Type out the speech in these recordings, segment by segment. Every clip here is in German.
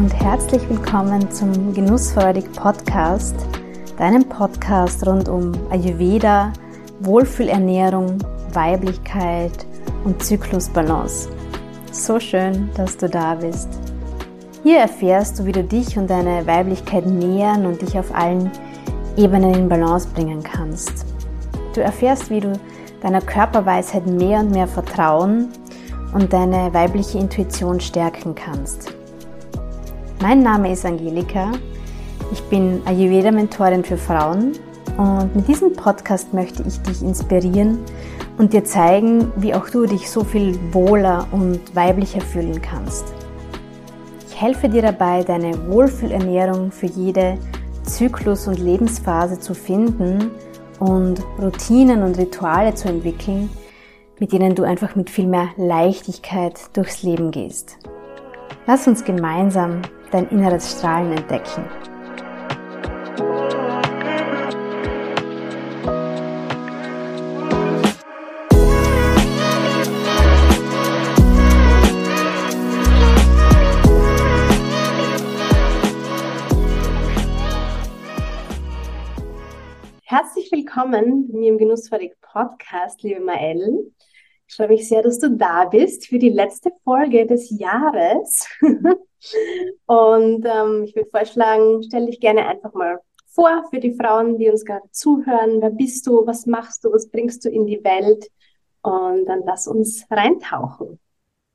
und herzlich willkommen zum Genussfreudig Podcast, deinem Podcast rund um Ayurveda, Wohlfühlernährung, Weiblichkeit und Zyklusbalance. So schön, dass du da bist. Hier erfährst du, wie du dich und deine Weiblichkeit nähern und dich auf allen Ebenen in Balance bringen kannst. Du erfährst, wie du deiner Körperweisheit mehr und mehr vertrauen und deine weibliche Intuition stärken kannst. Mein Name ist Angelika. Ich bin Ayurveda-Mentorin für Frauen und mit diesem Podcast möchte ich dich inspirieren und dir zeigen, wie auch du dich so viel wohler und weiblicher fühlen kannst. Ich helfe dir dabei, deine Wohlfühlernährung für jede Zyklus- und Lebensphase zu finden und Routinen und Rituale zu entwickeln, mit denen du einfach mit viel mehr Leichtigkeit durchs Leben gehst. Lass uns gemeinsam dein inneres Strahlen entdecken. Herzlich willkommen mir im Genussfreudig Podcast, liebe Mael. Ich freue mich sehr, dass du da bist für die letzte Folge des Jahres. Und ähm, ich würde vorschlagen, stell dich gerne einfach mal vor für die Frauen, die uns gerade zuhören. Wer bist du? Was machst du? Was bringst du in die Welt? Und dann lass uns reintauchen.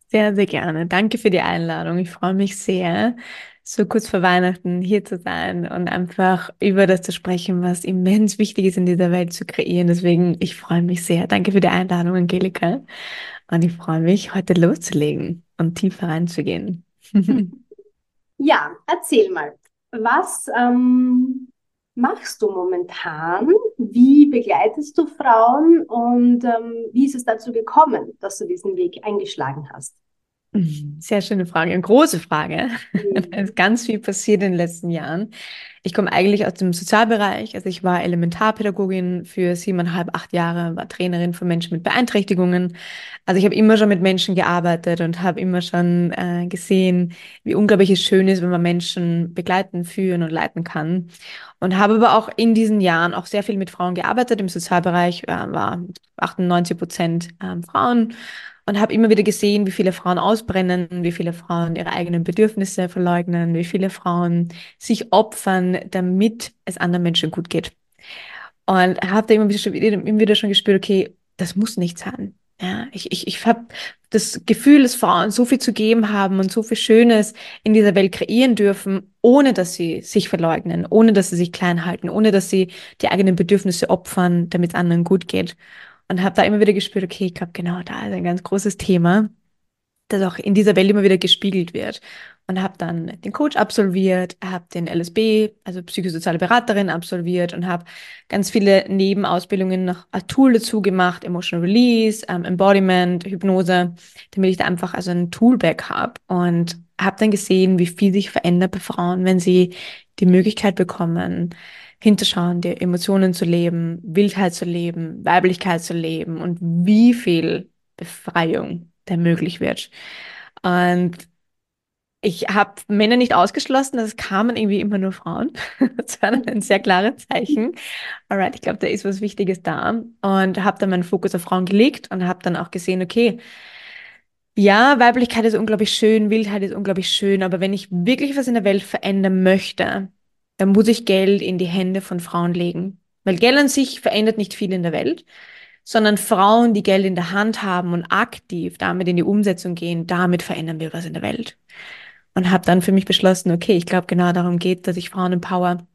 Sehr, sehr gerne. Danke für die Einladung. Ich freue mich sehr, so kurz vor Weihnachten hier zu sein und einfach über das zu sprechen, was immens wichtig ist in dieser Welt zu kreieren. Deswegen, ich freue mich sehr. Danke für die Einladung, Angelika. Und ich freue mich, heute loszulegen und tiefer reinzugehen. ja, erzähl mal. Was ähm, machst du momentan? Wie begleitest du Frauen und ähm, wie ist es dazu gekommen, dass du diesen Weg eingeschlagen hast? Mhm. Sehr schöne Frage, eine große Frage. Mhm. Da ist ganz viel passiert in den letzten Jahren. Ich komme eigentlich aus dem Sozialbereich. Also ich war Elementarpädagogin für siebeneinhalb, acht Jahre, war Trainerin für Menschen mit Beeinträchtigungen. Also ich habe immer schon mit Menschen gearbeitet und habe immer schon äh, gesehen, wie unglaublich es schön ist, wenn man Menschen begleiten, führen und leiten kann. Und habe aber auch in diesen Jahren auch sehr viel mit Frauen gearbeitet. Im Sozialbereich äh, war 98 Prozent äh, Frauen und habe immer wieder gesehen, wie viele Frauen ausbrennen, wie viele Frauen ihre eigenen Bedürfnisse verleugnen, wie viele Frauen sich opfern, damit es anderen Menschen gut geht. Und habe da immer wieder, immer wieder schon gespürt, okay, das muss nicht sein. Ja, ich, ich, ich habe das Gefühl, dass Frauen so viel zu geben haben und so viel Schönes in dieser Welt kreieren dürfen, ohne dass sie sich verleugnen, ohne dass sie sich klein halten, ohne dass sie die eigenen Bedürfnisse opfern, damit es anderen gut geht und habe da immer wieder gespürt, okay, ich glaube, genau da ist ein ganz großes Thema, das auch in dieser Welt immer wieder gespiegelt wird. Und habe dann den Coach absolviert, habe den LSB, also psychosoziale Beraterin, absolviert und habe ganz viele Nebenausbildungen noch als Tool dazu gemacht, Emotional Release, ähm, Embodiment, Hypnose, damit ich da einfach also ein Toolback habe und habe dann gesehen, wie viel sich verändert bei Frauen, wenn sie die Möglichkeit bekommen, hinterschauen, die Emotionen zu leben, Wildheit zu leben, Weiblichkeit zu leben und wie viel Befreiung da möglich wird. Und ich habe Männer nicht ausgeschlossen, es kamen irgendwie immer nur Frauen. Das war ein sehr klares Zeichen. Alright, ich glaube, da ist was Wichtiges da. Und habe dann meinen Fokus auf Frauen gelegt und habe dann auch gesehen, okay, ja, Weiblichkeit ist unglaublich schön, Wildheit ist unglaublich schön, aber wenn ich wirklich was in der Welt verändern möchte, dann muss ich Geld in die Hände von Frauen legen. Weil Geld an sich verändert nicht viel in der Welt, sondern Frauen, die Geld in der Hand haben und aktiv damit in die Umsetzung gehen, damit verändern wir was in der Welt. Und habe dann für mich beschlossen, okay, ich glaube genau darum geht, dass ich Frauen empower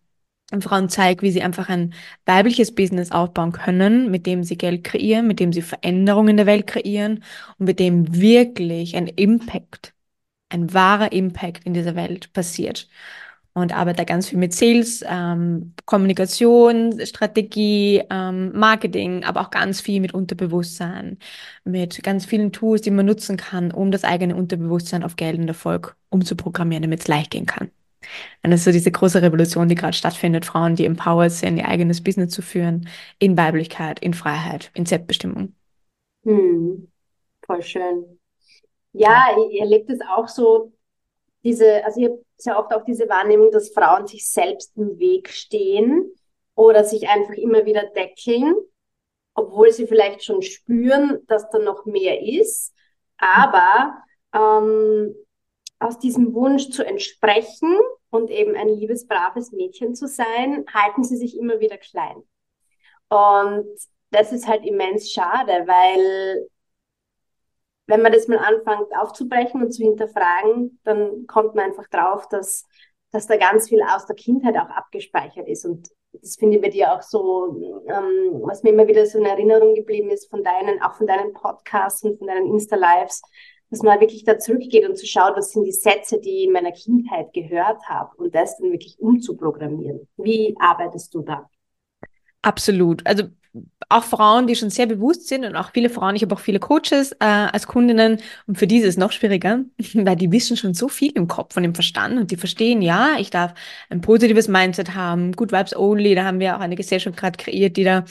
und Frauen zeige, wie sie einfach ein weibliches Business aufbauen können, mit dem sie Geld kreieren, mit dem sie Veränderungen in der Welt kreieren und mit dem wirklich ein Impact, ein wahrer Impact in dieser Welt passiert und arbeite ganz viel mit Sales, ähm, Kommunikation, Strategie, ähm, Marketing, aber auch ganz viel mit Unterbewusstsein, mit ganz vielen Tools, die man nutzen kann, um das eigene Unterbewusstsein auf Geld und Erfolg umzuprogrammieren, damit es leicht gehen kann. Und das ist so diese große Revolution, die gerade stattfindet, Frauen, die empowered sind, ihr eigenes Business zu führen, in Weiblichkeit, in Freiheit, in Selbstbestimmung. Hm, voll schön. Ja, ihr erlebt es auch so, diese, also ihr ja oft auch diese Wahrnehmung, dass Frauen sich selbst im Weg stehen oder sich einfach immer wieder deckeln, obwohl sie vielleicht schon spüren, dass da noch mehr ist. Aber ähm, aus diesem Wunsch zu entsprechen und eben ein liebes, braves Mädchen zu sein, halten sie sich immer wieder klein. Und das ist halt immens schade, weil wenn man das mal anfängt aufzubrechen und zu hinterfragen, dann kommt man einfach drauf, dass, dass da ganz viel aus der Kindheit auch abgespeichert ist. Und das finde ich bei dir auch so, ähm, was mir immer wieder so in Erinnerung geblieben ist von deinen, auch von deinen Podcasts und von deinen Insta-Lives, dass man wirklich da zurückgeht und zu schaut, was sind die Sätze, die ich in meiner Kindheit gehört habe und das dann wirklich umzuprogrammieren. Wie arbeitest du da? Absolut. Also auch Frauen, die schon sehr bewusst sind und auch viele Frauen, ich habe auch viele Coaches äh, als Kundinnen und für die ist es noch schwieriger, weil die wissen schon so viel im Kopf und im Verstand und die verstehen, ja, ich darf ein positives Mindset haben, Good Vibes Only, da haben wir auch eine Gesellschaft gerade kreiert, die da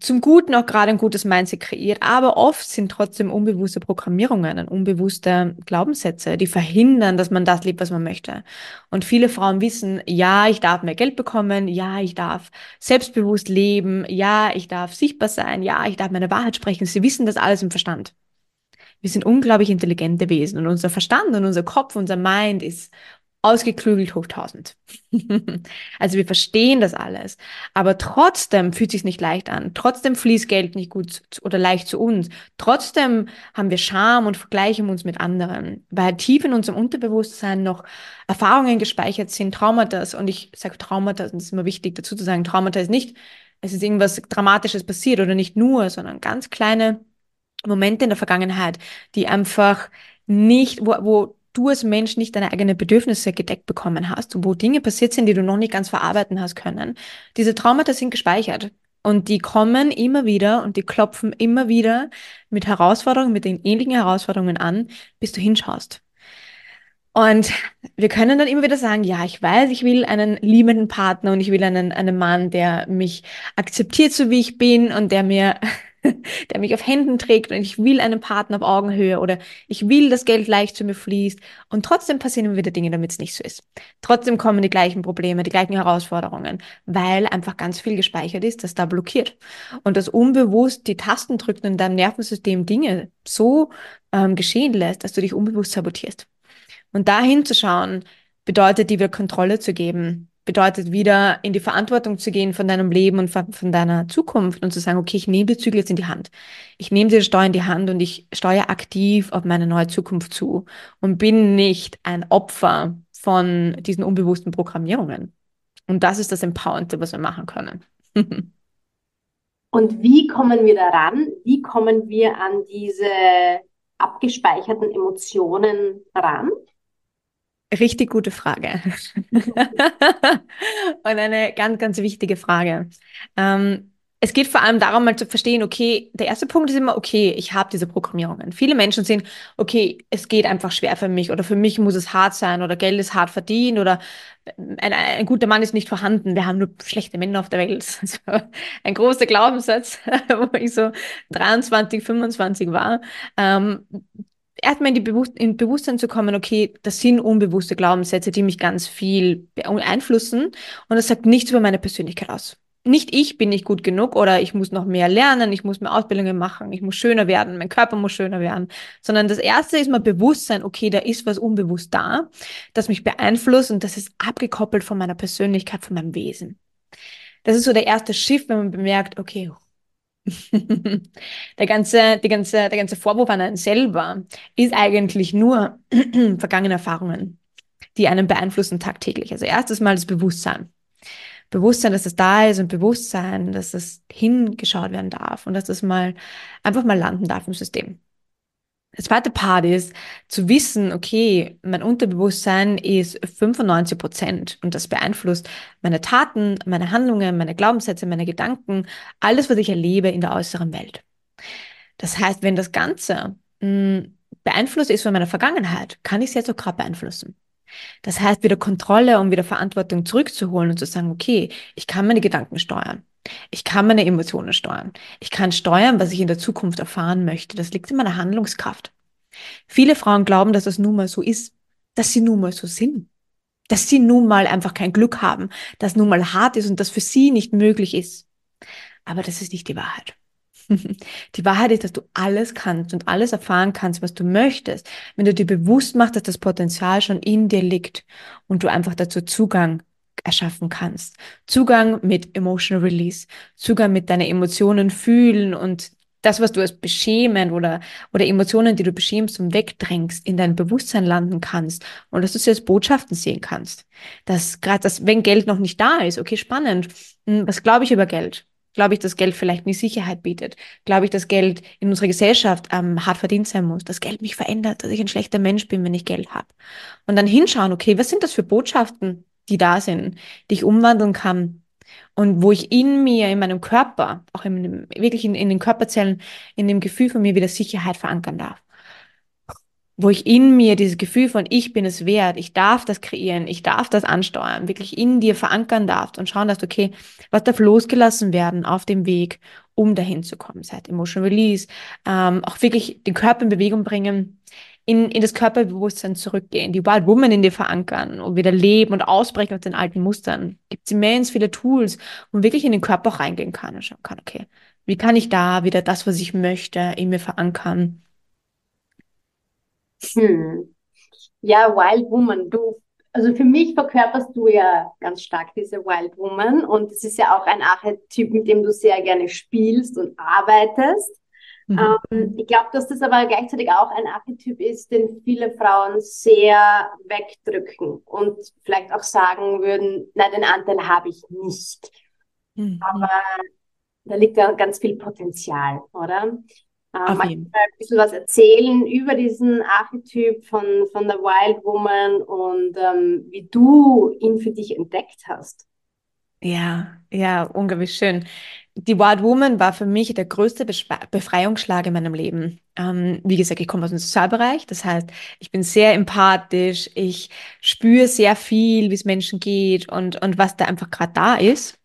zum Guten auch gerade ein gutes Mindset kreiert, aber oft sind trotzdem unbewusste Programmierungen und unbewusste Glaubenssätze, die verhindern, dass man das lebt, was man möchte. Und viele Frauen wissen, ja, ich darf mehr Geld bekommen, ja, ich darf selbstbewusst leben, ja, ich darf sichtbar sein, ja, ich darf meine Wahrheit sprechen. Sie wissen das alles im Verstand. Wir sind unglaublich intelligente Wesen und unser Verstand und unser Kopf, unser Mind ist ausgeklügelt hoch 1000. also wir verstehen das alles, aber trotzdem fühlt sich nicht leicht an. Trotzdem fließt Geld nicht gut oder leicht zu uns. Trotzdem haben wir Scham und vergleichen uns mit anderen, weil tief in unserem Unterbewusstsein noch Erfahrungen gespeichert sind, Traumata. Und ich sage Traumata, und es ist immer wichtig dazu zu sagen, Traumata ist nicht, es ist irgendwas Dramatisches passiert oder nicht nur, sondern ganz kleine Momente in der Vergangenheit, die einfach nicht, wo, wo du als Mensch nicht deine eigenen Bedürfnisse gedeckt bekommen hast, wo Dinge passiert sind, die du noch nicht ganz verarbeiten hast können. Diese Traumata sind gespeichert. Und die kommen immer wieder und die klopfen immer wieder mit Herausforderungen, mit den ähnlichen Herausforderungen an, bis du hinschaust. Und wir können dann immer wieder sagen, ja, ich weiß, ich will einen liebenden Partner und ich will einen, einen Mann, der mich akzeptiert, so wie ich bin und der mir der mich auf Händen trägt und ich will einen Partner auf Augenhöhe oder ich will, dass Geld leicht zu mir fließt. Und trotzdem passieren immer wieder Dinge, damit es nicht so ist. Trotzdem kommen die gleichen Probleme, die gleichen Herausforderungen, weil einfach ganz viel gespeichert ist, das da blockiert. Und das unbewusst die Tasten drückt und in deinem Nervensystem Dinge so ähm, geschehen lässt, dass du dich unbewusst sabotierst. Und da hinzuschauen, bedeutet, dir wieder Kontrolle zu geben, bedeutet wieder in die Verantwortung zu gehen von deinem Leben und von, deiner Zukunft und zu sagen, okay, ich nehme die Zügel jetzt in die Hand. Ich nehme die Steuer in die Hand und ich steuere aktiv auf meine neue Zukunft zu und bin nicht ein Opfer von diesen unbewussten Programmierungen. Und das ist das Empowerante, was wir machen können. und wie kommen wir daran? Wie kommen wir an diese abgespeicherten Emotionen ran? Richtig gute Frage. Und eine ganz, ganz wichtige Frage. Ähm, es geht vor allem darum, mal zu verstehen, okay, der erste Punkt ist immer, okay, ich habe diese Programmierungen. Viele Menschen sehen, okay, es geht einfach schwer für mich oder für mich muss es hart sein oder Geld ist hart verdient oder ein, ein guter Mann ist nicht vorhanden. Wir haben nur schlechte Männer auf der Welt. Also ein großer Glaubenssatz, wo ich so 23, 25 war. Ähm, erstmal in die Bewusst in Bewusstsein zu kommen, okay, das sind unbewusste Glaubenssätze, die mich ganz viel beeinflussen und das sagt nichts über meine Persönlichkeit aus. Nicht ich bin nicht gut genug oder ich muss noch mehr lernen, ich muss mehr Ausbildungen machen, ich muss schöner werden, mein Körper muss schöner werden, sondern das erste ist mal Bewusstsein, okay, da ist was unbewusst da, das mich beeinflusst und das ist abgekoppelt von meiner Persönlichkeit, von meinem Wesen. Das ist so der erste Shift, wenn man bemerkt, okay, der ganze, die ganze, der ganze Vorwurf an einen selber ist eigentlich nur vergangene Erfahrungen, die einen beeinflussen tagtäglich. Also erstes Mal das Bewusstsein. Bewusstsein, dass es da ist und Bewusstsein, dass es hingeschaut werden darf und dass es mal einfach mal landen darf im System. Der zweite Part ist zu wissen, okay, mein Unterbewusstsein ist 95 Prozent und das beeinflusst meine Taten, meine Handlungen, meine Glaubenssätze, meine Gedanken, alles, was ich erlebe in der äußeren Welt. Das heißt, wenn das Ganze mh, hm, beeinflusst ist von meiner Vergangenheit, kann ich es jetzt auch gerade beeinflussen. Das heißt, wieder Kontrolle und wieder Verantwortung zurückzuholen und zu sagen, okay, ich kann meine Gedanken steuern. Ich kann meine Emotionen steuern. Ich kann steuern, was ich in der Zukunft erfahren möchte. Das liegt in meiner Handlungskraft. Viele Frauen glauben, dass es nun mal so ist, dass sie nun mal so sind. dass sie nun mal einfach kein Glück haben, dass nun mal hart ist und das für sie nicht möglich ist. Aber das ist nicht die Wahrheit. Die Wahrheit ist, dass du alles kannst und alles erfahren kannst, was du möchtest, wenn du dir bewusst machst, dass das Potenzial schon in dir liegt und du einfach dazu Zugang erschaffen kannst. Zugang mit Emotional Release, Zugang mit deinen Emotionen fühlen und das, was du als beschämen oder, oder Emotionen, die du beschämst und wegdrängst, in dein Bewusstsein landen kannst und dass du sie als Botschaften sehen kannst. Dass gerade das, wenn Geld noch nicht da ist, okay, spannend. Hm, was glaube ich über Geld? Glaube ich, dass Geld vielleicht mir Sicherheit bietet? Glaube ich, dass Geld in unserer Gesellschaft ähm, hart verdient sein muss? Dass Geld mich verändert? Dass ich ein schlechter Mensch bin, wenn ich Geld habe? Und dann hinschauen, okay, was sind das für Botschaften, die da sind, die ich umwandeln kann? Und wo ich in mir, in meinem Körper, auch in, wirklich in, in den Körperzellen, in dem Gefühl von mir wieder Sicherheit verankern darf wo ich in mir dieses Gefühl von ich bin es wert, ich darf das kreieren, ich darf das ansteuern, wirklich in dir verankern darfst und schauen darfst, okay, was darf losgelassen werden auf dem Weg, um dahin zu kommen, seit Emotional Release, ähm, auch wirklich den Körper in Bewegung bringen, in, in das Körperbewusstsein zurückgehen, die Wild Woman in dir verankern und wieder leben und ausbrechen aus den alten Mustern. Gibt immens viele Tools, wo man wirklich in den Körper auch reingehen kann und schauen kann, okay, wie kann ich da wieder das, was ich möchte, in mir verankern? Hm. Ja, Wild Woman, du, also für mich verkörperst du ja ganz stark diese Wild Woman und es ist ja auch ein Archetyp, mit dem du sehr gerne spielst und arbeitest. Mhm. Ähm, ich glaube, dass das aber gleichzeitig auch ein Archetyp ist, den viele Frauen sehr wegdrücken und vielleicht auch sagen würden, nein, den Anteil habe ich nicht. Mhm. Aber da liegt ja ganz viel Potenzial, oder? Ähm, ein bisschen was erzählen über diesen Archetyp von, von der Wild Woman und ähm, wie du ihn für dich entdeckt hast. Ja, ja, unglaublich schön. Die Wild Woman war für mich der größte Befreiungsschlag in meinem Leben. Ähm, wie gesagt, ich komme aus dem Sozialbereich, das heißt, ich bin sehr empathisch, ich spüre sehr viel, wie es Menschen geht und, und was da einfach gerade da ist.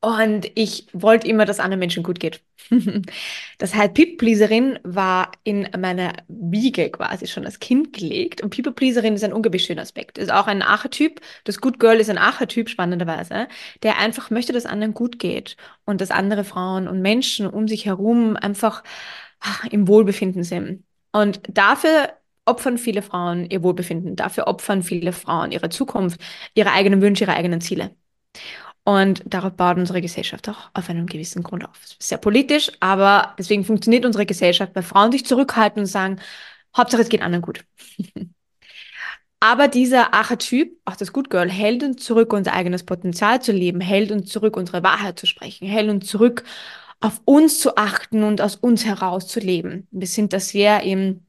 Und ich wollte immer, dass anderen Menschen gut geht. das heißt, People-Pleaserin war in meiner Wiege quasi schon als Kind gelegt. Und People-Pleaserin ist ein unglaublich schöner Aspekt. Ist auch ein Archetyp. Das Good Girl ist ein Archetyp, spannenderweise, der einfach möchte, dass anderen gut geht. Und dass andere Frauen und Menschen um sich herum einfach ach, im Wohlbefinden sind. Und dafür opfern viele Frauen ihr Wohlbefinden. Dafür opfern viele Frauen ihre Zukunft, ihre eigenen Wünsche, ihre eigenen Ziele. Und darauf baut unsere Gesellschaft auch auf einem gewissen Grund auf. Sehr politisch, aber deswegen funktioniert unsere Gesellschaft, weil Frauen sich zurückhalten und sagen, Hauptsache es geht anderen gut. aber dieser Archetyp, auch das Good Girl, hält uns zurück, unser eigenes Potenzial zu leben, hält uns zurück, unsere Wahrheit zu sprechen, hält uns zurück, auf uns zu achten und aus uns heraus zu leben. Wir sind das sehr im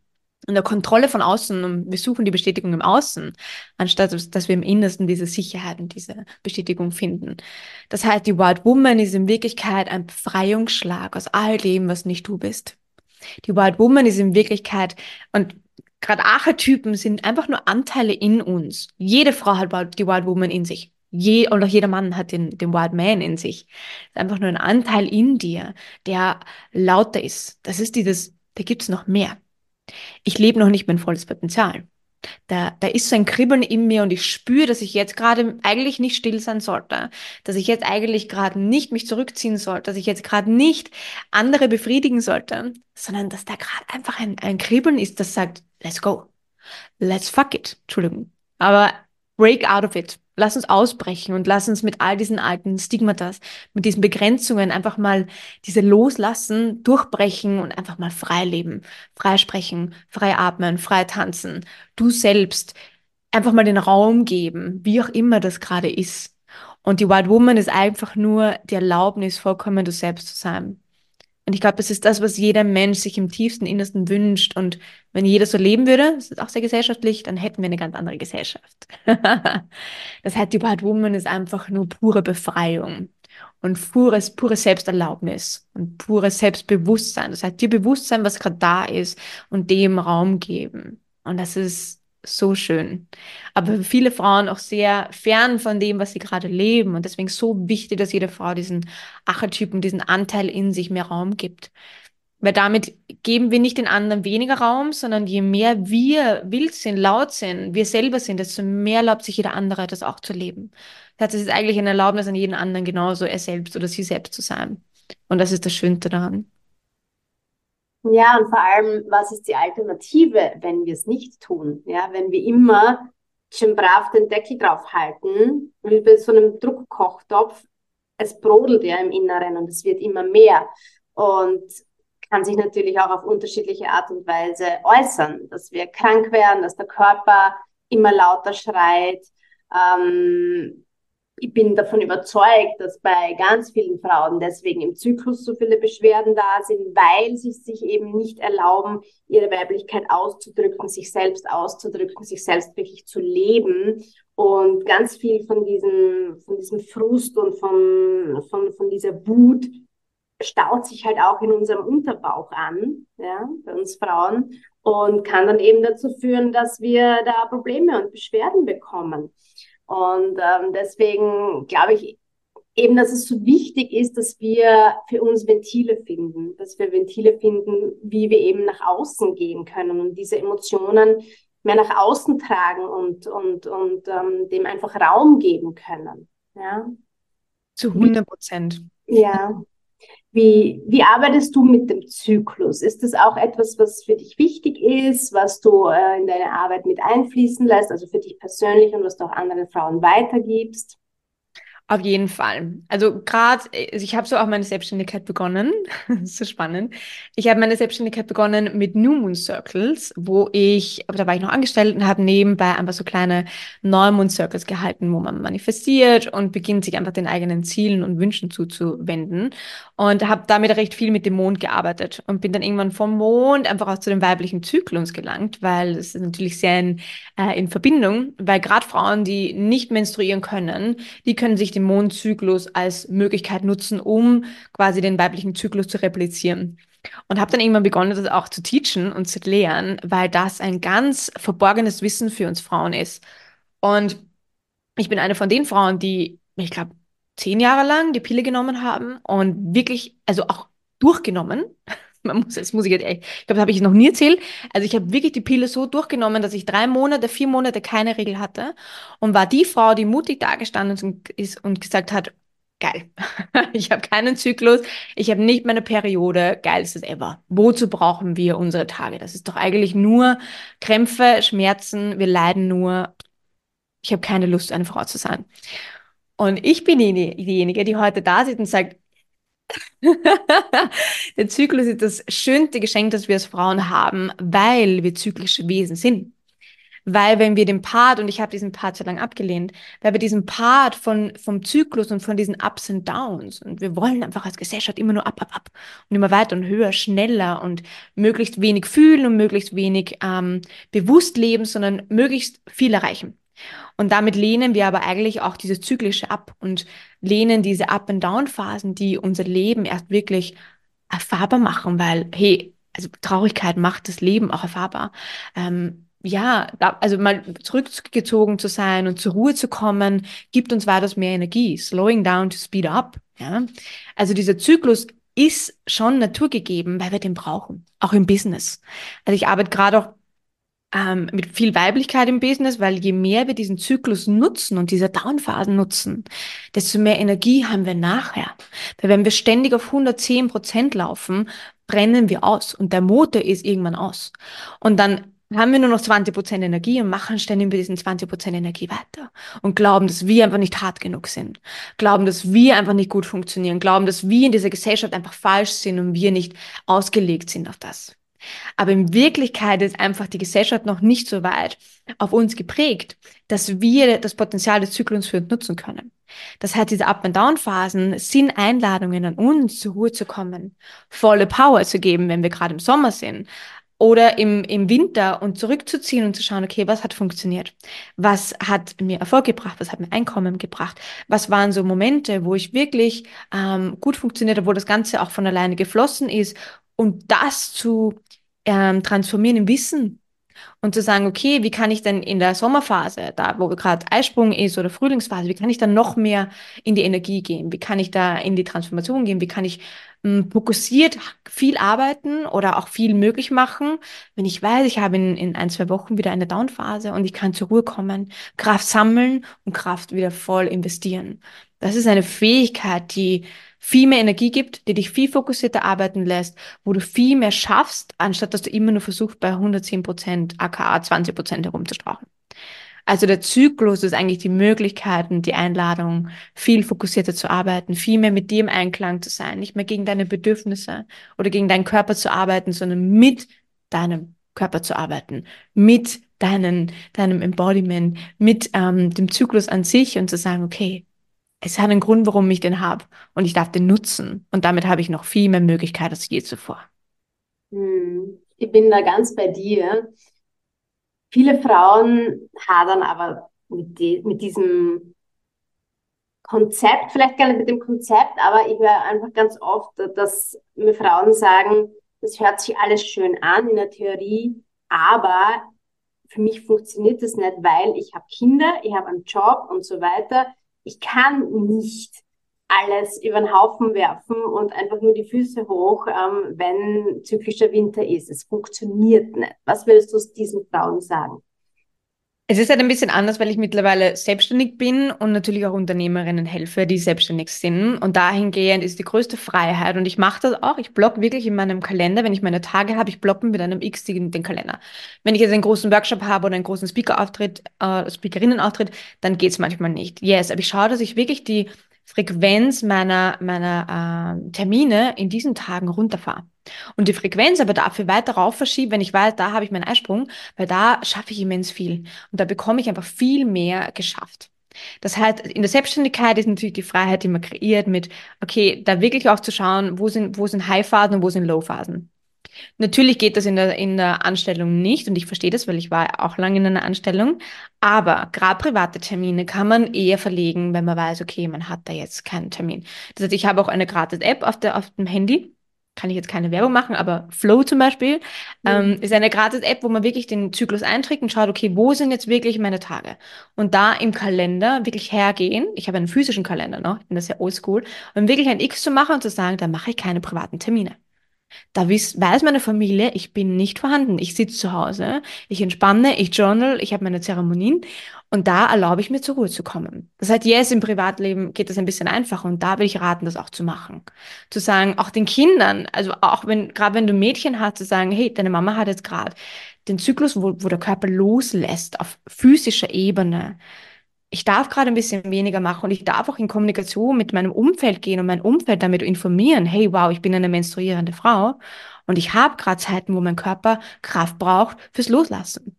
in der Kontrolle von außen und wir suchen die Bestätigung im Außen, anstatt dass wir im Innersten diese Sicherheit und diese Bestätigung finden. Das heißt, die Wild Woman ist in Wirklichkeit ein Befreiungsschlag aus all dem, was nicht du bist. Die Wild Woman ist in Wirklichkeit, und gerade Archetypen sind einfach nur Anteile in uns. Jede Frau hat die Wild Woman in sich. Je, oder jeder Mann hat den, den Wild Man in sich. Das ist einfach nur ein Anteil in dir, der lauter ist. Das ist dieses, da gibt es noch mehr ich lebe noch nicht mein volles Potenzial. Da, da ist so ein Kribbeln in mir und ich spüre, dass ich jetzt gerade eigentlich nicht still sein sollte, dass ich jetzt eigentlich gerade nicht mich zurückziehen sollte, dass ich jetzt gerade nicht andere befriedigen sollte, sondern dass da gerade einfach ein, ein Kribbeln ist, das sagt, let's go, let's fuck it, Entschuldigung, aber break out of it. Lass uns ausbrechen und lass uns mit all diesen alten Stigmatas, mit diesen Begrenzungen einfach mal diese loslassen, durchbrechen und einfach mal frei leben, frei sprechen, frei atmen, frei tanzen. Du selbst einfach mal den Raum geben, wie auch immer das gerade ist. Und die White Woman ist einfach nur die Erlaubnis, vollkommen du selbst zu sein. Und ich glaube, das ist das, was jeder Mensch sich im tiefsten Innersten wünscht. Und wenn jeder so leben würde, das ist auch sehr gesellschaftlich, dann hätten wir eine ganz andere Gesellschaft. das heißt, die Bad Woman ist einfach nur pure Befreiung und pures, pure Selbsterlaubnis und pures Selbstbewusstsein. Das heißt, dir Bewusstsein, was gerade da ist und dem Raum geben. Und das ist so schön. Aber viele Frauen auch sehr fern von dem, was sie gerade leben. Und deswegen so wichtig, dass jede Frau diesen Archetypen, diesen Anteil in sich mehr Raum gibt. Weil damit geben wir nicht den anderen weniger Raum, sondern je mehr wir wild sind, laut sind, wir selber sind, desto mehr erlaubt sich jeder andere, das auch zu leben. Das heißt, es ist eigentlich eine Erlaubnis an jeden anderen, genauso er selbst oder sie selbst zu sein. Und das ist das Schönste daran. Ja, und vor allem, was ist die Alternative, wenn wir es nicht tun? Ja, wenn wir immer schön brav den Deckel drauf halten, wie bei so einem Druckkochtopf, es brodelt ja im Inneren und es wird immer mehr. Und kann sich natürlich auch auf unterschiedliche Art und Weise äußern, dass wir krank werden, dass der Körper immer lauter schreit. Ähm, ich bin davon überzeugt, dass bei ganz vielen Frauen deswegen im Zyklus so viele Beschwerden da sind, weil sie sich eben nicht erlauben, ihre Weiblichkeit auszudrücken, sich selbst auszudrücken, sich selbst wirklich zu leben. Und ganz viel von diesem, von diesem Frust und von, von, von dieser Wut staut sich halt auch in unserem Unterbauch an, ja, bei uns Frauen und kann dann eben dazu führen, dass wir da Probleme und Beschwerden bekommen. Und ähm, deswegen glaube ich eben, dass es so wichtig ist, dass wir für uns Ventile finden, dass wir Ventile finden, wie wir eben nach außen gehen können und diese Emotionen mehr nach außen tragen und, und, und ähm, dem einfach Raum geben können. Ja. Zu 100 Prozent. Ja. Wie, wie arbeitest du mit dem Zyklus? Ist das auch etwas, was für dich wichtig ist, was du äh, in deine Arbeit mit einfließen lässt, also für dich persönlich und was du auch anderen Frauen weitergibst? Auf jeden Fall. Also gerade, also ich habe so auch meine Selbstständigkeit begonnen. so spannend. Ich habe meine Selbstständigkeit begonnen mit New Moon Circles, wo ich, aber da war ich noch angestellt und habe nebenbei einfach so kleine Neumond Circles gehalten, wo man manifestiert und beginnt sich einfach den eigenen Zielen und Wünschen zuzuwenden. Und habe damit recht viel mit dem Mond gearbeitet und bin dann irgendwann vom Mond einfach auch zu dem weiblichen Zyklus gelangt, weil es ist natürlich sehr in, äh, in Verbindung, weil gerade Frauen, die nicht menstruieren können, die können sich den Mondzyklus als Möglichkeit nutzen, um quasi den weiblichen Zyklus zu replizieren. Und habe dann irgendwann begonnen, das auch zu teachen und zu lehren, weil das ein ganz verborgenes Wissen für uns Frauen ist. Und ich bin eine von den Frauen, die, ich glaube, zehn Jahre lang die Pille genommen haben und wirklich, also auch durchgenommen. Man muss, das muss ich jetzt echt, ich glaube, das habe ich noch nie erzählt. Also ich habe wirklich die Pille so durchgenommen, dass ich drei Monate, vier Monate keine Regel hatte und war die Frau, die mutig dagestanden ist und gesagt hat, geil, ich habe keinen Zyklus, ich habe nicht meine Periode, geilstes ever. Wozu brauchen wir unsere Tage? Das ist doch eigentlich nur Krämpfe, Schmerzen, wir leiden nur. Ich habe keine Lust, eine Frau zu sein. Und ich bin diejenige, die heute da sitzt und sagt, der Zyklus ist das schönste Geschenk, das wir als Frauen haben, weil wir zyklische Wesen sind. Weil wenn wir den Part, und ich habe diesen Part so lange abgelehnt, weil wir diesen Part von, vom Zyklus und von diesen Ups und Downs, und wir wollen einfach als Gesellschaft immer nur ab, ab, ab und immer weiter und höher, schneller und möglichst wenig fühlen und möglichst wenig ähm, bewusst leben, sondern möglichst viel erreichen. Und damit lehnen wir aber eigentlich auch dieses Zyklische ab und lehnen diese Up-and-Down-Phasen, die unser Leben erst wirklich erfahrbar machen, weil, hey, also Traurigkeit macht das Leben auch erfahrbar. Ähm, ja, also mal zurückgezogen zu sein und zur Ruhe zu kommen, gibt uns weitaus mehr Energie. Slowing down to speed up. Ja? Also dieser Zyklus ist schon naturgegeben, weil wir den brauchen, auch im Business. Also ich arbeite gerade auch ähm, mit viel Weiblichkeit im Business, weil je mehr wir diesen Zyklus nutzen und diese Downphasen nutzen, desto mehr Energie haben wir nachher. Weil wenn wir ständig auf 110 Prozent laufen, brennen wir aus und der Motor ist irgendwann aus. Und dann haben wir nur noch 20 Prozent Energie und machen ständig mit diesen 20 Prozent Energie weiter und glauben, dass wir einfach nicht hart genug sind, glauben, dass wir einfach nicht gut funktionieren, glauben, dass wir in dieser Gesellschaft einfach falsch sind und wir nicht ausgelegt sind auf das. Aber in Wirklichkeit ist einfach die Gesellschaft noch nicht so weit auf uns geprägt, dass wir das Potenzial des Zyklons für uns nutzen können. Das heißt, diese Up-and-Down-Phasen sind Einladungen an uns, zur Ruhe zu kommen, volle Power zu geben, wenn wir gerade im Sommer sind, oder im, im Winter und zurückzuziehen und zu schauen, okay, was hat funktioniert? Was hat mir Erfolg gebracht? Was hat mir Einkommen gebracht? Was waren so Momente, wo ich wirklich ähm, gut funktioniert habe, wo das Ganze auch von alleine geflossen ist und das zu ähm, transformieren in Wissen Und zu sagen, okay, wie kann ich denn in der Sommerphase, da wo gerade Eisprung ist oder Frühlingsphase, wie kann ich dann noch mehr in die Energie gehen? Wie kann ich da in die Transformation gehen? Wie kann ich mh, hm, fokussiert viel arbeiten oder auch viel möglich machen, wenn ich weiß, ich habe in, in ein, zwei Wochen wieder eine Downphase und ich kann zur Ruhe kommen, Kraft sammeln und Kraft wieder voll investieren. Das ist eine Fähigkeit, die viel mehr Energie gibt, die dich viel fokussierter arbeiten lässt, wo du viel mehr schaffst, anstatt dass du immer nur versuchst, bei 110 Prozent, aka 20 Prozent herumzustrauchen. Also der Zyklus ist eigentlich die Möglichkeiten, die Einladung, viel fokussierter zu arbeiten, viel mehr mit dir im Einklang zu sein, nicht mehr gegen deine Bedürfnisse oder gegen deinen Körper zu arbeiten, sondern mit deinem Körper zu arbeiten, mit deinen, deinem Embodiment, mit ähm, dem Zyklus an sich und zu sagen, okay, es hat einen Grund, warum ich den habe und ich darf den nutzen. Und damit habe ich noch viel mehr Möglichkeiten als je zuvor. Hm, ich bin da ganz bei dir. Viele Frauen hadern aber mit, die, mit diesem Konzept, vielleicht gar nicht mit dem Konzept, aber ich höre einfach ganz oft, dass mir Frauen sagen, das hört sich alles schön an in der Theorie, aber für mich funktioniert das nicht, weil ich habe Kinder, ich habe einen Job und so weiter ich kann nicht alles über den Haufen werfen und einfach nur die Füße hoch, ähm, wenn zyklischer Winter ist. Es funktioniert nicht. Was willst du diesen Frauen sagen? Es ist halt ein bisschen anders, weil ich mittlerweile selbstständig bin und natürlich auch Unternehmerinnen helfe, die selbstständig sind. Und dahingehend ist die größte Freiheit. Und ich mache das auch. Ich block wirklich in meinem Kalender, wenn ich meine Tage habe, ich blocke mit einem X den, den Kalender. Wenn ich jetzt einen großen Workshop habe oder einen großen Speaker-Auftritt, äh, Speakerinnen-Auftritt, dann geht es manchmal nicht. Yes, aber ich schaue, dass ich wirklich die Frequenz meiner, meiner äh, Termine in diesen Tagen runterfahre. Und die Frequenz aber dafür weiter rauf verschiebe, wenn ich weiß, da habe ich meinen Eisprung, weil da schaffe ich immens viel. Und da bekomme ich einfach viel mehr geschafft. Das heißt, in der Selbstständigkeit ist natürlich die Freiheit, die man kreiert mit, okay, da wirklich auch zu schauen, wo sind, wo sind High-Phasen und wo sind Low-Phasen. Natürlich geht das in der, in der Anstellung nicht und ich verstehe das, weil ich war auch lange in einer Anstellung. Aber gerade private Termine kann man eher verlegen, wenn man weiß, okay, man hat da jetzt keinen Termin. Das heißt, ich habe auch eine gratis App auf, der, auf dem Handy. Kann ich jetzt keine Werbung machen, aber Flow zum Beispiel mhm. ähm, ist eine gratis App, wo man wirklich den Zyklus einträgt und schaut, okay, wo sind jetzt wirklich meine Tage? Und da im Kalender wirklich hergehen. Ich habe einen physischen Kalender noch, ich bin das ja oldschool, um wirklich ein X zu machen und zu sagen, da mache ich keine privaten Termine. Da weiß, weiß meine Familie, ich bin nicht vorhanden. Ich sitze zu Hause, ich entspanne, ich journal, ich habe meine Zeremonien und da erlaube ich mir zur Ruhe zu kommen. Das heißt, yes, im Privatleben geht das ein bisschen einfacher und da will ich raten, das auch zu machen. Zu sagen, auch den Kindern, also auch wenn, gerade wenn du Mädchen hast, zu sagen, hey, deine Mama hat jetzt gerade den Zyklus, wo, wo der Körper loslässt auf physischer Ebene ich darf gerade ein bisschen weniger machen und ich darf auch in Kommunikation mit meinem Umfeld gehen und mein Umfeld damit informieren, hey, wow, ich bin eine menstruierende Frau und ich habe gerade Zeiten, wo mein Körper Kraft braucht fürs Loslassen.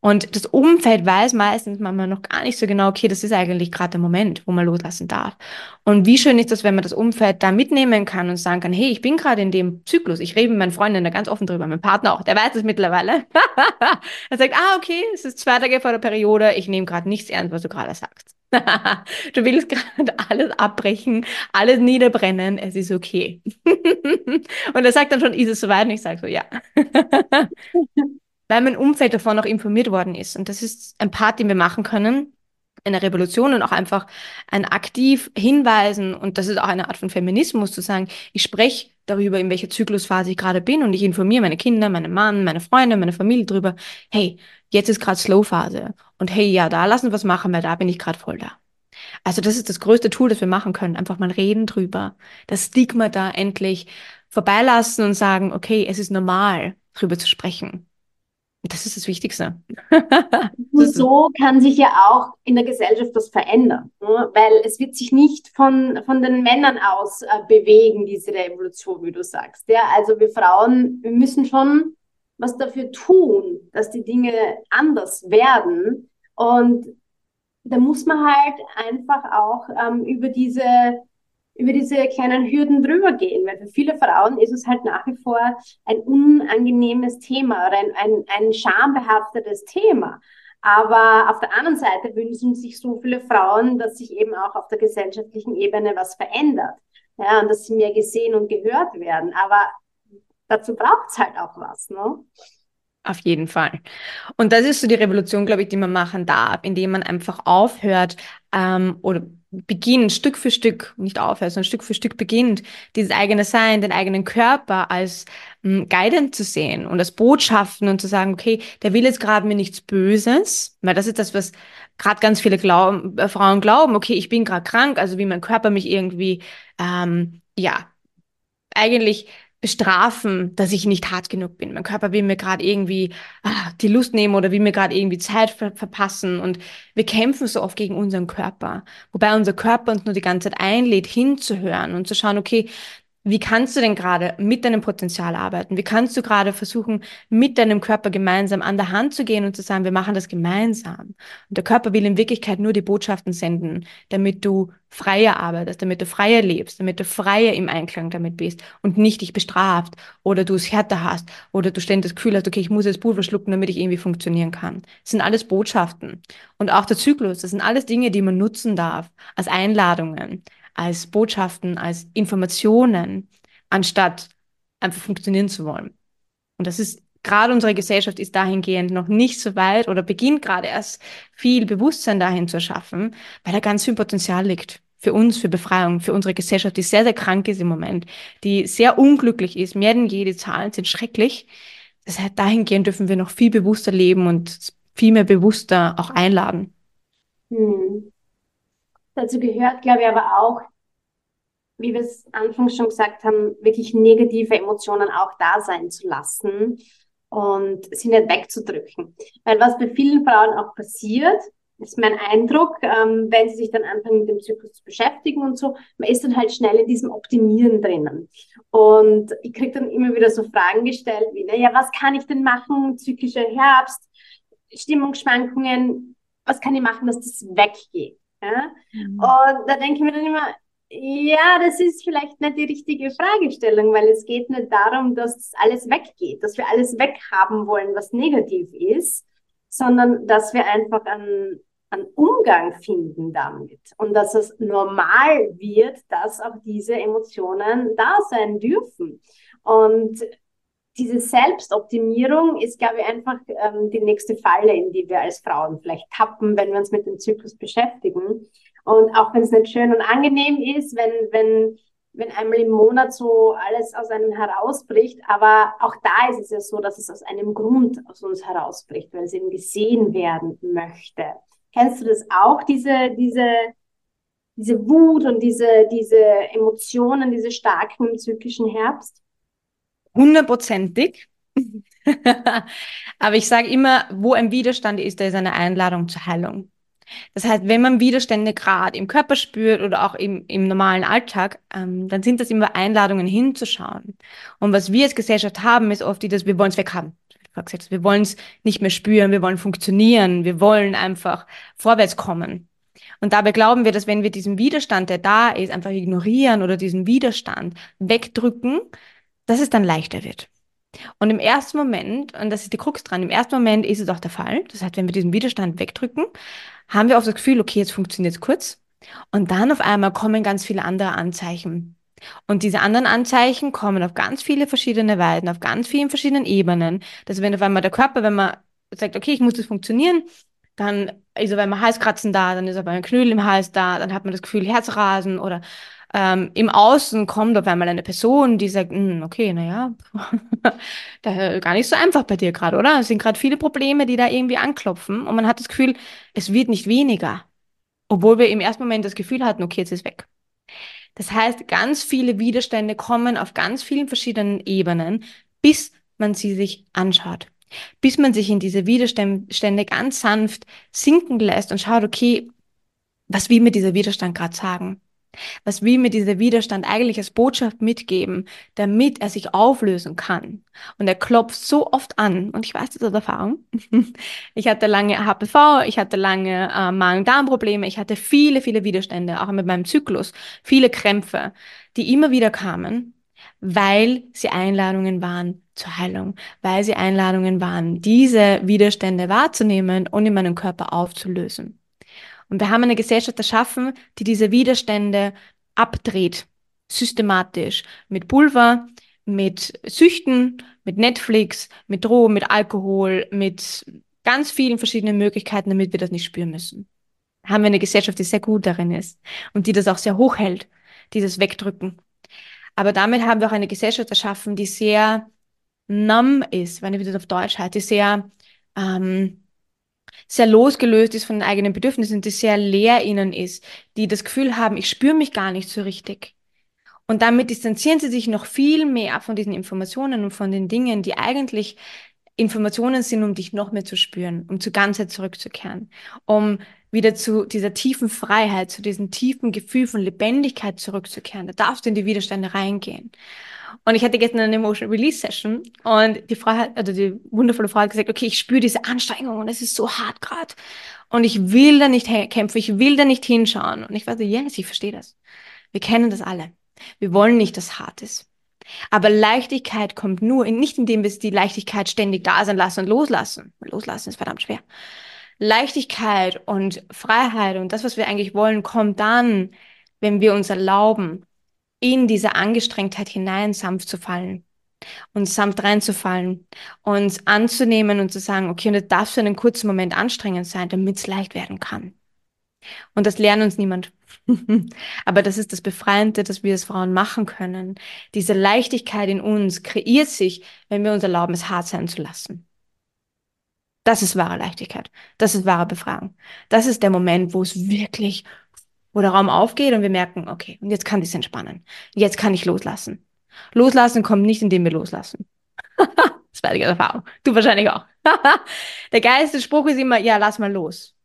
Und das Umfeld weiß meistens manchmal noch gar nicht so genau, okay, das ist eigentlich gerade der Moment, wo man loslassen darf. Und wie schön ist das, wenn man das Umfeld da mitnehmen kann und sagen kann, hey, ich bin gerade in dem Zyklus. Ich rede mit meinen Freunden da ganz offen drüber, mein Partner auch, der weiß es mittlerweile. er sagt, ah, okay, es ist zwei Tage vor der Periode, ich nehme gerade nichts ernst, was du gerade sagst. du willst gerade alles abbrechen, alles niederbrennen, es ist okay. und er sagt dann schon, ist es soweit? Und ich sage so, ja weil mein Umfeld davon noch informiert worden ist. Und das ist ein Part, den wir machen können, eine Revolution und auch einfach ein aktiv hinweisen. Und das ist auch eine Art von Feminismus, zu sagen, ich spreche darüber, in welcher Zyklusphase ich gerade bin und ich informiere meine Kinder, meine Mann, meine Freunde, meine Familie darüber, hey, jetzt ist gerade Slow-Phase. Und hey, ja, da lassen wir was machen, weil da bin ich gerade voll da. Also das ist das größte Tool, das wir machen können. Einfach mal reden drüber. Das Stigma da endlich vorbeilassen und sagen, okay, es ist normal, drüber zu sprechen. Das ist das Wichtigste. Und so kann sich ja auch in der Gesellschaft was verändern, ne? weil es wird sich nicht von, von den Männern aus äh, bewegen, diese Revolution, wie du sagst. Ja? Also wir Frauen, wir müssen schon was dafür tun, dass die Dinge anders werden. Und da muss man halt einfach auch ähm, über diese über diese kleinen Hürden drüber gehen, weil für viele Frauen ist es halt nach wie vor ein unangenehmes Thema oder ein, ein, ein schambehaftetes Thema. Aber auf der anderen Seite wünschen sich so viele Frauen, dass sich eben auch auf der gesellschaftlichen Ebene was verändert. Ja, und dass sie mehr gesehen und gehört werden. Aber dazu braucht es halt auch was, ne? Auf jeden Fall. Und das ist so die Revolution, glaube ich, die man machen darf, indem man einfach aufhört ähm, oder beginnt, Stück für Stück, nicht aufhört, sondern Stück für Stück beginnt, dieses eigene Sein, den eigenen Körper als ähm, Guidance zu sehen und als Botschaften und zu sagen, okay, der will jetzt gerade mir nichts Böses, weil das ist das, was gerade ganz viele glauben, äh, Frauen glauben, okay, ich bin gerade krank, also wie mein Körper mich irgendwie, ähm, ja, eigentlich bestrafen, dass ich nicht hart genug bin. Mein Körper will mir gerade irgendwie ah, die Lust nehmen oder will mir gerade irgendwie Zeit ver verpassen. Und wir kämpfen so oft gegen unseren Körper. Wobei unser Körper uns nur die ganze Zeit einlädt, hinzuhören und zu schauen, okay, wie kannst du denn gerade mit deinem Potenzial arbeiten? Wie kannst du gerade versuchen, mit deinem Körper gemeinsam an der Hand zu gehen und zu sagen, wir machen das gemeinsam? Und der Körper will in Wirklichkeit nur die Botschaften senden, damit du freier arbeitest, damit du freier lebst, damit du freier im Einklang damit bist und nicht dich bestraft oder du es härter hast oder du ständig das Gefühl hast, okay, ich muss jetzt Pulver schlucken, damit ich irgendwie funktionieren kann. Das sind alles Botschaften. Und auch der Zyklus, das sind alles Dinge, die man nutzen darf als Einladungen, als Botschaften, als Informationen, anstatt einfach funktionieren zu wollen. Und das ist gerade unsere Gesellschaft ist dahingehend noch nicht so weit oder beginnt gerade erst viel Bewusstsein dahin zu erschaffen, weil da ganz viel Potenzial liegt für uns, für Befreiung, für unsere Gesellschaft, die sehr, sehr krank ist im Moment, die sehr unglücklich ist. Mehr denn je, die Zahlen sind schrecklich. Das heißt, dahingehend dürfen wir noch viel bewusster leben und viel mehr bewusster auch einladen. Hm. Dazu gehört, glaube ich, aber auch, wie wir es anfangs schon gesagt haben, wirklich negative Emotionen auch da sein zu lassen und sie nicht wegzudrücken. Weil was bei vielen Frauen auch passiert, ist mein Eindruck, ähm, wenn sie sich dann anfangen mit dem Zyklus zu beschäftigen und so, man ist dann halt schnell in diesem Optimieren drinnen. Und ich kriege dann immer wieder so Fragen gestellt wie, naja, was kann ich denn machen? Zyklischer Herbst, Stimmungsschwankungen, was kann ich machen, dass das weggeht? Ja? Mhm. Und da denke ich mir dann immer, ja, das ist vielleicht nicht die richtige Fragestellung, weil es geht nicht darum, dass alles weggeht, dass wir alles weghaben wollen, was negativ ist, sondern dass wir einfach einen, einen Umgang finden damit und dass es normal wird, dass auch diese Emotionen da sein dürfen. Und diese Selbstoptimierung ist, glaube ich, einfach ähm, die nächste Falle, in die wir als Frauen vielleicht tappen, wenn wir uns mit dem Zyklus beschäftigen. Und auch wenn es nicht schön und angenehm ist, wenn, wenn, wenn einmal im Monat so alles aus einem herausbricht, aber auch da ist es ja so, dass es aus einem Grund aus uns herausbricht, weil es eben gesehen werden möchte. Kennst du das auch, diese, diese, diese Wut und diese, diese Emotionen, diese starken im zyklischen Herbst? Hundertprozentig. Aber ich sage immer, wo ein Widerstand ist, da ist eine Einladung zur Heilung. Das heißt, wenn man Widerstände gerade im Körper spürt oder auch im, im normalen Alltag, ähm, dann sind das immer Einladungen hinzuschauen. Und was wir als Gesellschaft haben, ist oft die, dass wir wollen es weghaben. Wir wollen es nicht mehr spüren, wir wollen funktionieren, wir wollen einfach vorwärts kommen. Und dabei glauben wir, dass wenn wir diesen Widerstand, der da ist, einfach ignorieren oder diesen Widerstand wegdrücken, dass es dann leichter wird. Und im ersten Moment, und das ist die Krux dran, im ersten Moment ist es auch der Fall. Das heißt, wenn wir diesen Widerstand wegdrücken, haben wir auch das Gefühl, okay, jetzt funktioniert es kurz. Und dann auf einmal kommen ganz viele andere Anzeichen. Und diese anderen Anzeichen kommen auf ganz viele verschiedene Weisen, auf ganz vielen verschiedenen Ebenen. Dass wenn auf einmal der Körper, wenn man sagt, okay, ich muss das funktionieren, dann ist auf einmal Halskratzen da, dann ist auf einmal ein Knödel im Hals da, dann hat man das Gefühl, Herzrasen oder ähm, im Außen kommt auf einmal eine Person, die sagt, hm, okay, naja, gar nicht so einfach bei dir gerade, oder? Es sind gerade viele Probleme, die da irgendwie anklopfen und man hat das Gefühl, es wird nicht weniger, obwohl wir im ersten Moment das Gefühl hatten, okay, jetzt ist weg. Das heißt, ganz viele Widerstände kommen auf ganz vielen verschiedenen Ebenen, bis man sie sich anschaut. Bis man sich in diese Widerstände ganz sanft sinken lässt und schaut, okay, was will mir dieser Widerstand gerade sagen? Was will mir dieser Widerstand eigentlich als Botschaft mitgeben, damit er sich auflösen kann? Und er klopft so oft an, und ich weiß das aus Erfahrung. ich hatte lange HPV, ich hatte lange äh, Magen-Darm-Probleme, ich hatte viele, viele Widerstände, auch mit meinem Zyklus, viele Krämpfe, die immer wieder kamen, weil sie Einladungen waren zur Heilung, weil sie Einladungen waren, diese Widerstände wahrzunehmen und in meinem Körper aufzulösen. Und wir haben eine Gesellschaft erschaffen, die diese Widerstände abdreht, systematisch, mit Pulver, mit Süchten, mit Netflix, mit Drogen, mit Alkohol, mit ganz vielen verschiedenen Möglichkeiten, damit wir das nicht spüren müssen. Haben wir eine Gesellschaft, die sehr gut darin ist und die das auch sehr hoch hält, dieses Wegdrücken. Aber damit haben wir auch eine Gesellschaft erschaffen, die sehr numb ist, wenn ich das auf Deutsch heißt, die sehr, ähm, sehr losgelöst ist von den eigenen Bedürfnissen, die sehr leer innen ist, die das Gefühl haben, ich spüre mich gar nicht so richtig. Und damit distanzieren sie sich noch viel mehr von diesen Informationen und von den Dingen, die eigentlich Informationen sind, um dich noch mehr zu spüren, um zur Ganzheit zurückzukehren, um wieder zu dieser tiefen Freiheit, zu diesem tiefen Gefühl von Lebendigkeit zurückzukehren. Da darfst du in die Widerstände reingehen. Und ich hatte gestern eine Emotional Release Session und die Frau hat, also die wundervolle Frau hat gesagt, okay, ich spüre diese Anstrengung und es ist so hart gerade. Und ich will da nicht kämpfen, ich will da nicht hinschauen. Und ich war so, yes, ich verstehe das. Wir kennen das alle. Wir wollen nicht, dass hart ist. Aber Leichtigkeit kommt nur, nicht indem wir die Leichtigkeit ständig da sein lassen und loslassen. Loslassen ist verdammt schwer. Leichtigkeit und Freiheit und das, was wir eigentlich wollen, kommt dann, wenn wir uns erlauben, in diese Angestrengtheit hinein sanft zu fallen und sanft reinzufallen, uns anzunehmen und zu sagen, okay, und das darf für einen kurzen Moment anstrengend sein, damit es leicht werden kann. Und das lernt uns niemand. Aber das ist das Befreiende, dass wir als Frauen machen können. Diese Leichtigkeit in uns kreiert sich, wenn wir uns erlauben, es hart sein zu lassen. Das ist wahre Leichtigkeit. Das ist wahre Befreiung. Das ist der Moment, wo es wirklich, wo der Raum aufgeht und wir merken, okay, und jetzt kann ich entspannen. Jetzt kann ich loslassen. Loslassen kommt nicht, indem wir loslassen. das war die Erfahrung. Du wahrscheinlich auch. der geilste Spruch ist immer, ja, lass mal los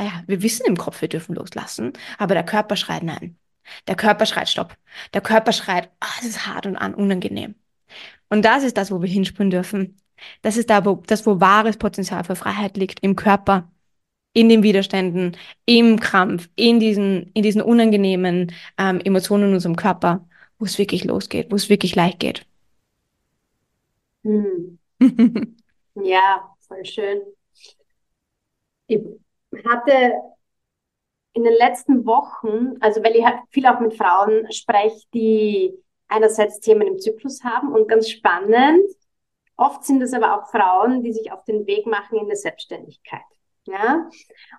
ja, wir wissen im Kopf, wir dürfen loslassen, aber der Körper schreit nein. Der Körper schreit Stopp. Der Körper schreit, oh, das ist hart und unangenehm. Und das ist das, wo wir hinspüren dürfen. Das ist da, wo, das, wo wahres Potenzial für Freiheit liegt, im Körper, in den Widerständen, im Krampf, in diesen, in diesen unangenehmen ähm, Emotionen in unserem Körper, wo es wirklich losgeht, wo es wirklich leicht geht. Hm. ja, voll schön. Ich hatte in den letzten Wochen, also weil ich halt viel auch mit Frauen spreche, die einerseits Themen im Zyklus haben und ganz spannend, oft sind es aber auch Frauen, die sich auf den Weg machen in der Selbstständigkeit. Ja,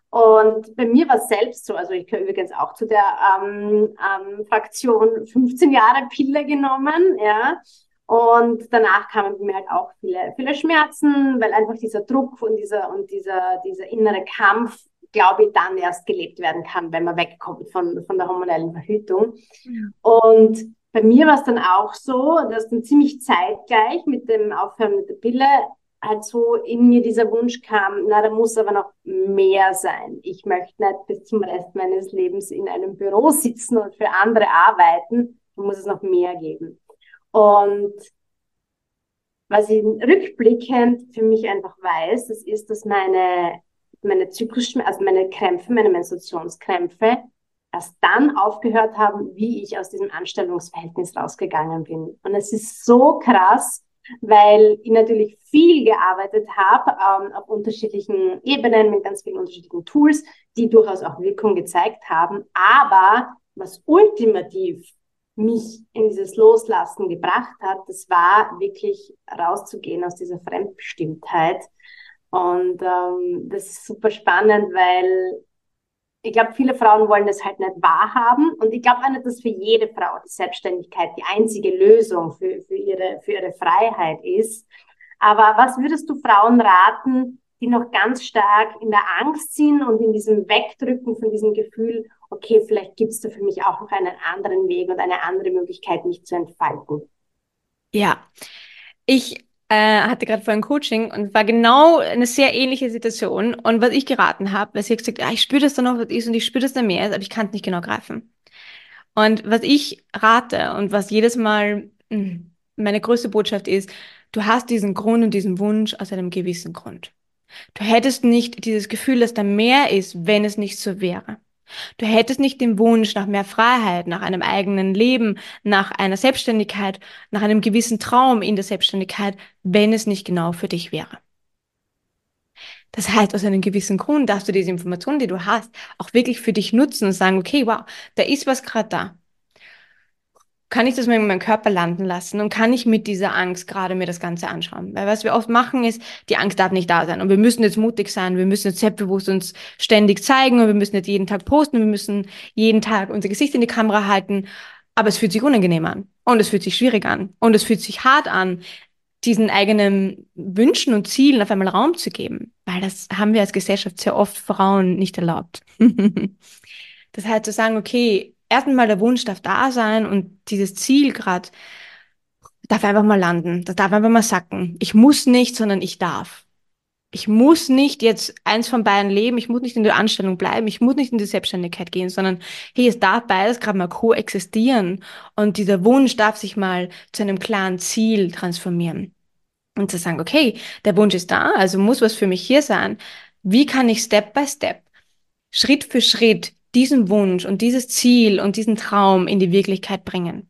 und bei mir war es selbst so, also ich gehöre übrigens auch zu der ähm, ähm, Fraktion 15 Jahre Pille genommen, ja, und danach kamen mir halt auch viele, viele Schmerzen, weil einfach dieser Druck und dieser, und dieser, dieser innere Kampf, glaube ich, dann erst gelebt werden kann, wenn man wegkommt von, von der hormonellen Verhütung. Und bei mir war es dann auch so, dass dann ziemlich zeitgleich mit dem Aufhören mit der Pille halt so in mir dieser Wunsch kam, na, da muss aber noch mehr sein. Ich möchte nicht bis zum Rest meines Lebens in einem Büro sitzen und für andere arbeiten. Da muss es noch mehr geben. Und was ich rückblickend für mich einfach weiß, das ist, dass meine, meine Zyklusschmerzen, also meine Krämpfe, meine Menstruationskrämpfe, erst dann aufgehört haben, wie ich aus diesem Anstellungsverhältnis rausgegangen bin. Und es ist so krass, weil ich natürlich viel gearbeitet habe ähm, auf unterschiedlichen Ebenen mit ganz vielen unterschiedlichen Tools, die durchaus auch Wirkung gezeigt haben. Aber was ultimativ mich in dieses Loslassen gebracht hat, das war wirklich rauszugehen aus dieser Fremdbestimmtheit. Und ähm, das ist super spannend, weil ich glaube, viele Frauen wollen das halt nicht wahrhaben. Und ich glaube auch nicht, dass für jede Frau die Selbstständigkeit die einzige Lösung für, für, ihre, für ihre Freiheit ist. Aber was würdest du Frauen raten, die noch ganz stark in der Angst sind und in diesem Wegdrücken von diesem Gefühl, okay, vielleicht gibt es da für mich auch noch einen anderen Weg und eine andere Möglichkeit, mich zu entfalten. Ja, ich äh, hatte gerade vorhin Coaching und war genau eine sehr ähnliche Situation. Und was ich geraten habe, weil sie gesagt, ah, ich spüre das da noch was ist und ich spüre das da mehr, aber ich kann es nicht genau greifen. Und was ich rate und was jedes Mal hm, meine größte Botschaft ist, du hast diesen Grund und diesen Wunsch aus einem gewissen Grund. Du hättest nicht dieses Gefühl, dass da mehr ist, wenn es nicht so wäre. Du hättest nicht den Wunsch nach mehr Freiheit, nach einem eigenen Leben, nach einer Selbstständigkeit, nach einem gewissen Traum in der Selbstständigkeit, wenn es nicht genau für dich wäre. Das heißt, aus einem gewissen Grund darfst du diese Informationen, die du hast, auch wirklich für dich nutzen und sagen, okay, wow, da ist was gerade da. Kann ich das mal in meinem Körper landen lassen und kann ich mit dieser Angst gerade mir das Ganze anschauen? Weil was wir oft machen ist, die Angst darf nicht da sein und wir müssen jetzt mutig sein, wir müssen jetzt selbstbewusst uns ständig zeigen und wir müssen jetzt jeden Tag posten, wir müssen jeden Tag unser Gesicht in die Kamera halten, aber es fühlt sich unangenehm an und es fühlt sich schwierig an und es fühlt sich hart an, diesen eigenen Wünschen und Zielen auf einmal Raum zu geben, weil das haben wir als Gesellschaft sehr oft Frauen nicht erlaubt. das heißt zu sagen, okay, erstmal der Wunsch darf da sein und dieses Ziel gerade darf einfach mal landen, das darf einfach mal sacken. Ich muss nicht, sondern ich darf. Ich muss nicht jetzt eins von beiden leben, ich muss nicht in der Anstellung bleiben, ich muss nicht in die Selbstständigkeit gehen, sondern hey, es darf beides gerade mal koexistieren und dieser Wunsch darf sich mal zu einem klaren Ziel transformieren. Und zu sagen, okay, der Wunsch ist da, also muss was für mich hier sein. Wie kann ich Step by Step, Schritt für Schritt diesen Wunsch und dieses Ziel und diesen Traum in die Wirklichkeit bringen.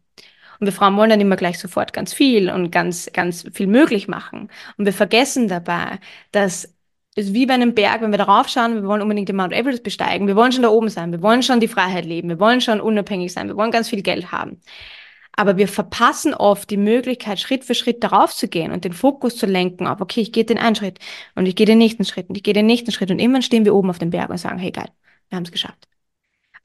Und wir Frauen wollen dann immer gleich sofort ganz viel und ganz, ganz viel möglich machen. Und wir vergessen dabei, dass es wie bei einem Berg, wenn wir darauf schauen, wir wollen unbedingt den Mount Everest besteigen, wir wollen schon da oben sein, wir wollen schon die Freiheit leben, wir wollen schon unabhängig sein, wir wollen ganz viel Geld haben. Aber wir verpassen oft die Möglichkeit, Schritt für Schritt darauf zu gehen und den Fokus zu lenken auf, okay, ich gehe den einen Schritt und ich gehe den nächsten Schritt und ich gehe den nächsten Schritt und irgendwann stehen wir oben auf dem Berg und sagen, hey geil, wir haben es geschafft.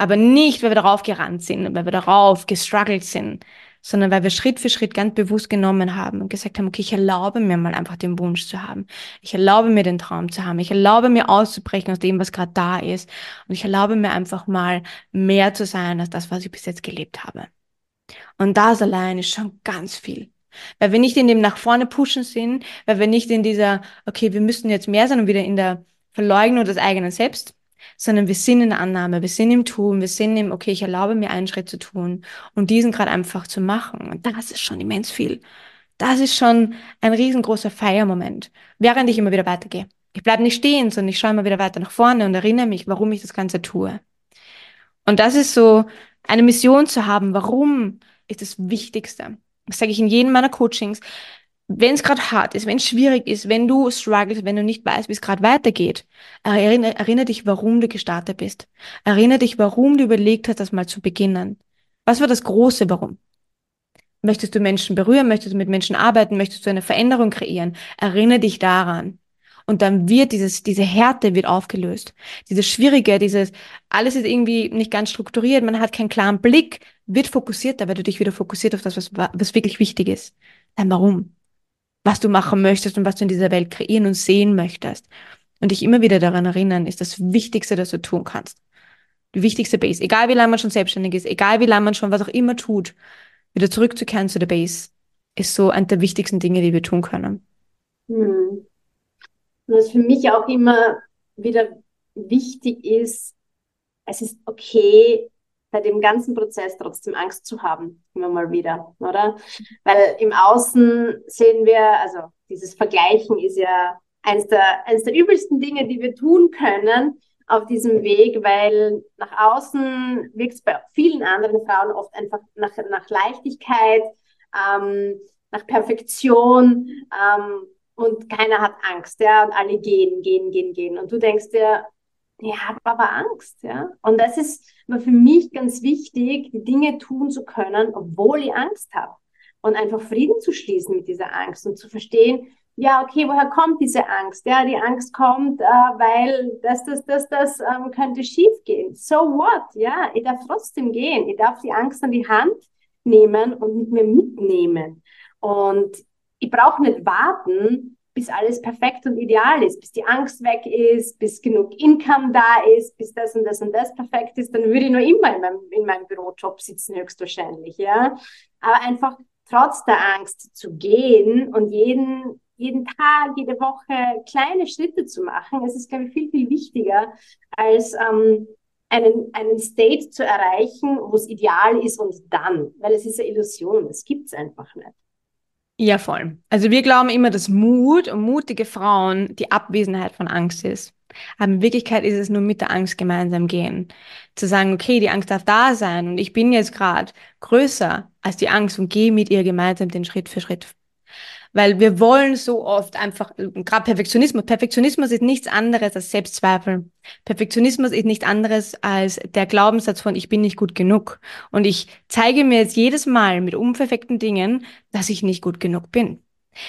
Aber nicht, weil wir darauf gerannt sind, weil wir darauf gestruggelt sind, sondern weil wir Schritt für Schritt ganz bewusst genommen haben und gesagt haben, okay, ich erlaube mir mal einfach den Wunsch zu haben. Ich erlaube mir den Traum zu haben. Ich erlaube mir auszubrechen aus dem, was gerade da ist. Und ich erlaube mir einfach mal mehr zu sein als das, was ich bis jetzt gelebt habe. Und das allein ist schon ganz viel. Weil wir nicht in dem nach vorne pushen sind, weil wir nicht in dieser, okay, wir müssen jetzt mehr sein und wieder in der Verleugnung des eigenen Selbst, sondern wir sind in der Annahme, wir sind im Tun, wir sind im, okay, ich erlaube mir einen Schritt zu tun und diesen gerade einfach zu machen. Und das ist schon immens viel. Das ist schon ein riesengroßer Feiermoment, während ich immer wieder weitergehe. Ich bleibe nicht stehen, sondern ich schaue immer wieder weiter nach vorne und erinnere mich, warum ich das Ganze tue. Und das ist so, eine Mission zu haben, warum ist das Wichtigste. Das sage ich in jedem meiner Coachings wenn es gerade hart ist, wenn es schwierig ist, wenn du struggles, wenn du nicht weißt, wie es gerade weitergeht, erinnere, erinnere dich, warum du gestartet bist. Erinnere dich, warum du überlegt hast, das mal zu beginnen. Was war das große Warum? Möchtest du Menschen berühren? Möchtest du mit Menschen arbeiten? Möchtest du eine Veränderung kreieren? Erinnere dich daran. Und dann wird dieses, diese Härte wird aufgelöst. Dieses Schwierige, dieses, alles ist irgendwie nicht ganz strukturiert, man hat keinen klaren Blick, wird fokussierter, weil du dich wieder fokussiert auf das, was, was wirklich wichtig ist. Dann warum? Was du machen möchtest und was du in dieser Welt kreieren und sehen möchtest. Und dich immer wieder daran erinnern, ist das Wichtigste, das du tun kannst. Die wichtigste Base. Egal wie lange man schon selbstständig ist, egal wie lange man schon was auch immer tut, wieder zurückzukehren zu der Base, ist so eine der wichtigsten Dinge, die wir tun können. Hm. Was für mich auch immer wieder wichtig ist, es ist okay, bei dem ganzen Prozess trotzdem Angst zu haben, immer mal wieder, oder? Weil im Außen sehen wir, also dieses Vergleichen ist ja eines der, eines der übelsten Dinge, die wir tun können auf diesem Weg, weil nach außen wirkt es bei vielen anderen Frauen oft einfach nach, nach Leichtigkeit, ähm, nach Perfektion ähm, und keiner hat Angst, ja, und alle gehen, gehen, gehen, gehen. Und du denkst dir, ich habe aber Angst, ja. Und das ist für mich ganz wichtig, die Dinge tun zu können, obwohl ich Angst habe. Und einfach Frieden zu schließen mit dieser Angst und zu verstehen, ja, okay, woher kommt diese Angst? Ja, die Angst kommt, äh, weil das, das, das, das ähm, könnte schief gehen. So what? Ja, ich darf trotzdem gehen. Ich darf die Angst an die Hand nehmen und mit mir mitnehmen. Und ich brauche nicht warten, bis alles perfekt und ideal ist, bis die Angst weg ist, bis genug Income da ist, bis das und das und das perfekt ist, dann würde ich noch immer in meinem, in meinem Bürojob sitzen, höchstwahrscheinlich, ja. Aber einfach trotz der Angst zu gehen und jeden, jeden Tag, jede Woche kleine Schritte zu machen, es ist, glaube ich, viel, viel wichtiger, als ähm, einen, einen State zu erreichen, wo es ideal ist und dann, weil es ist eine Illusion, das gibt es einfach nicht. Ja, voll. Also wir glauben immer, dass Mut und mutige Frauen die Abwesenheit von Angst ist. Aber in Wirklichkeit ist es nur mit der Angst gemeinsam gehen. Zu sagen, okay, die Angst darf da sein und ich bin jetzt gerade größer als die Angst und gehe mit ihr gemeinsam den Schritt für Schritt. Weil wir wollen so oft einfach, gerade Perfektionismus, Perfektionismus ist nichts anderes als Selbstzweifel. Perfektionismus ist nichts anderes als der Glaubenssatz von, ich bin nicht gut genug. Und ich zeige mir jetzt jedes Mal mit unperfekten Dingen, dass ich nicht gut genug bin.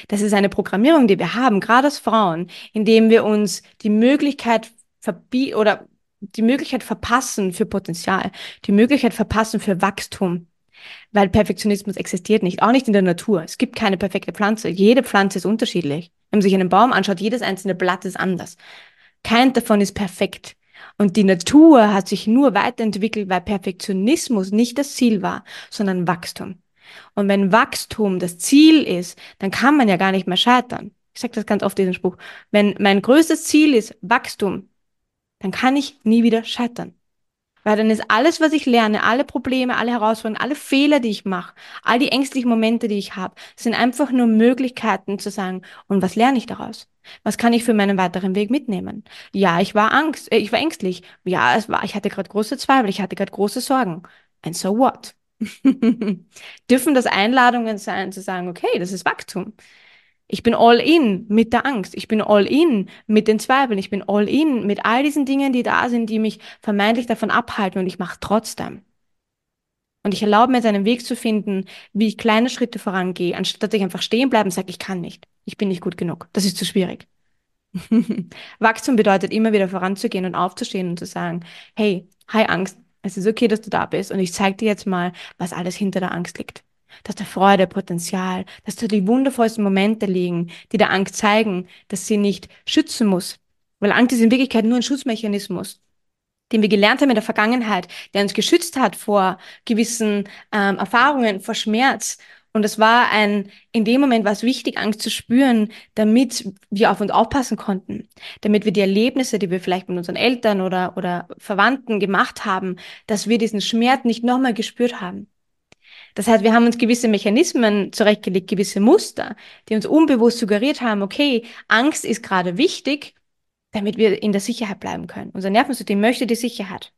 Das ist eine Programmierung, die wir haben, gerade als Frauen, indem wir uns die Möglichkeit verbieten oder die Möglichkeit verpassen für Potenzial, die Möglichkeit verpassen für Wachstum. Weil Perfektionismus existiert nicht, auch nicht in der Natur. Es gibt keine perfekte Pflanze. Jede Pflanze ist unterschiedlich. Wenn man sich einen Baum anschaut, jedes einzelne Blatt ist anders. Kein davon ist perfekt. Und die Natur hat sich nur weiterentwickelt, weil Perfektionismus nicht das Ziel war, sondern Wachstum. Und wenn Wachstum das Ziel ist, dann kann man ja gar nicht mehr scheitern. Ich sage das ganz oft, diesen Spruch. Wenn mein größtes Ziel ist Wachstum, dann kann ich nie wieder scheitern. Weil dann ist alles, was ich lerne, alle Probleme, alle Herausforderungen, alle Fehler, die ich mache, all die ängstlichen Momente, die ich habe, sind einfach nur Möglichkeiten zu sagen, und was lerne ich daraus? Was kann ich für meinen weiteren Weg mitnehmen? Ja, ich war Angst, äh, ich war ängstlich. Ja, es war, ich hatte gerade große Zweifel, ich hatte gerade große Sorgen. And so what? Dürfen das Einladungen sein, zu sagen, okay, das ist Wachstum. Ich bin all in mit der Angst. Ich bin all in mit den Zweifeln. Ich bin all in mit all diesen Dingen, die da sind, die mich vermeintlich davon abhalten und ich mache trotzdem. Und ich erlaube mir jetzt einen Weg zu finden, wie ich kleine Schritte vorangehe, anstatt dass ich einfach stehen bleibe und sage, ich kann nicht. Ich bin nicht gut genug. Das ist zu schwierig. Wachstum bedeutet immer wieder voranzugehen und aufzustehen und zu sagen, hey, hi Angst, es ist okay, dass du da bist und ich zeige dir jetzt mal, was alles hinter der Angst liegt. Dass da Freude, Potenzial, dass da die wundervollsten Momente liegen, die der Angst zeigen, dass sie nicht schützen muss. Weil Angst ist in Wirklichkeit nur ein Schutzmechanismus, den wir gelernt haben in der Vergangenheit, der uns geschützt hat vor gewissen ähm, Erfahrungen, vor Schmerz und es war ein, in dem Moment war es wichtig, Angst zu spüren, damit wir auf uns aufpassen konnten, damit wir die Erlebnisse, die wir vielleicht mit unseren Eltern oder, oder Verwandten gemacht haben, dass wir diesen Schmerz nicht nochmal gespürt haben. Das heißt, wir haben uns gewisse Mechanismen zurechtgelegt, gewisse Muster, die uns unbewusst suggeriert haben, okay, Angst ist gerade wichtig, damit wir in der Sicherheit bleiben können. Unser Nervensystem möchte die Sicherheit.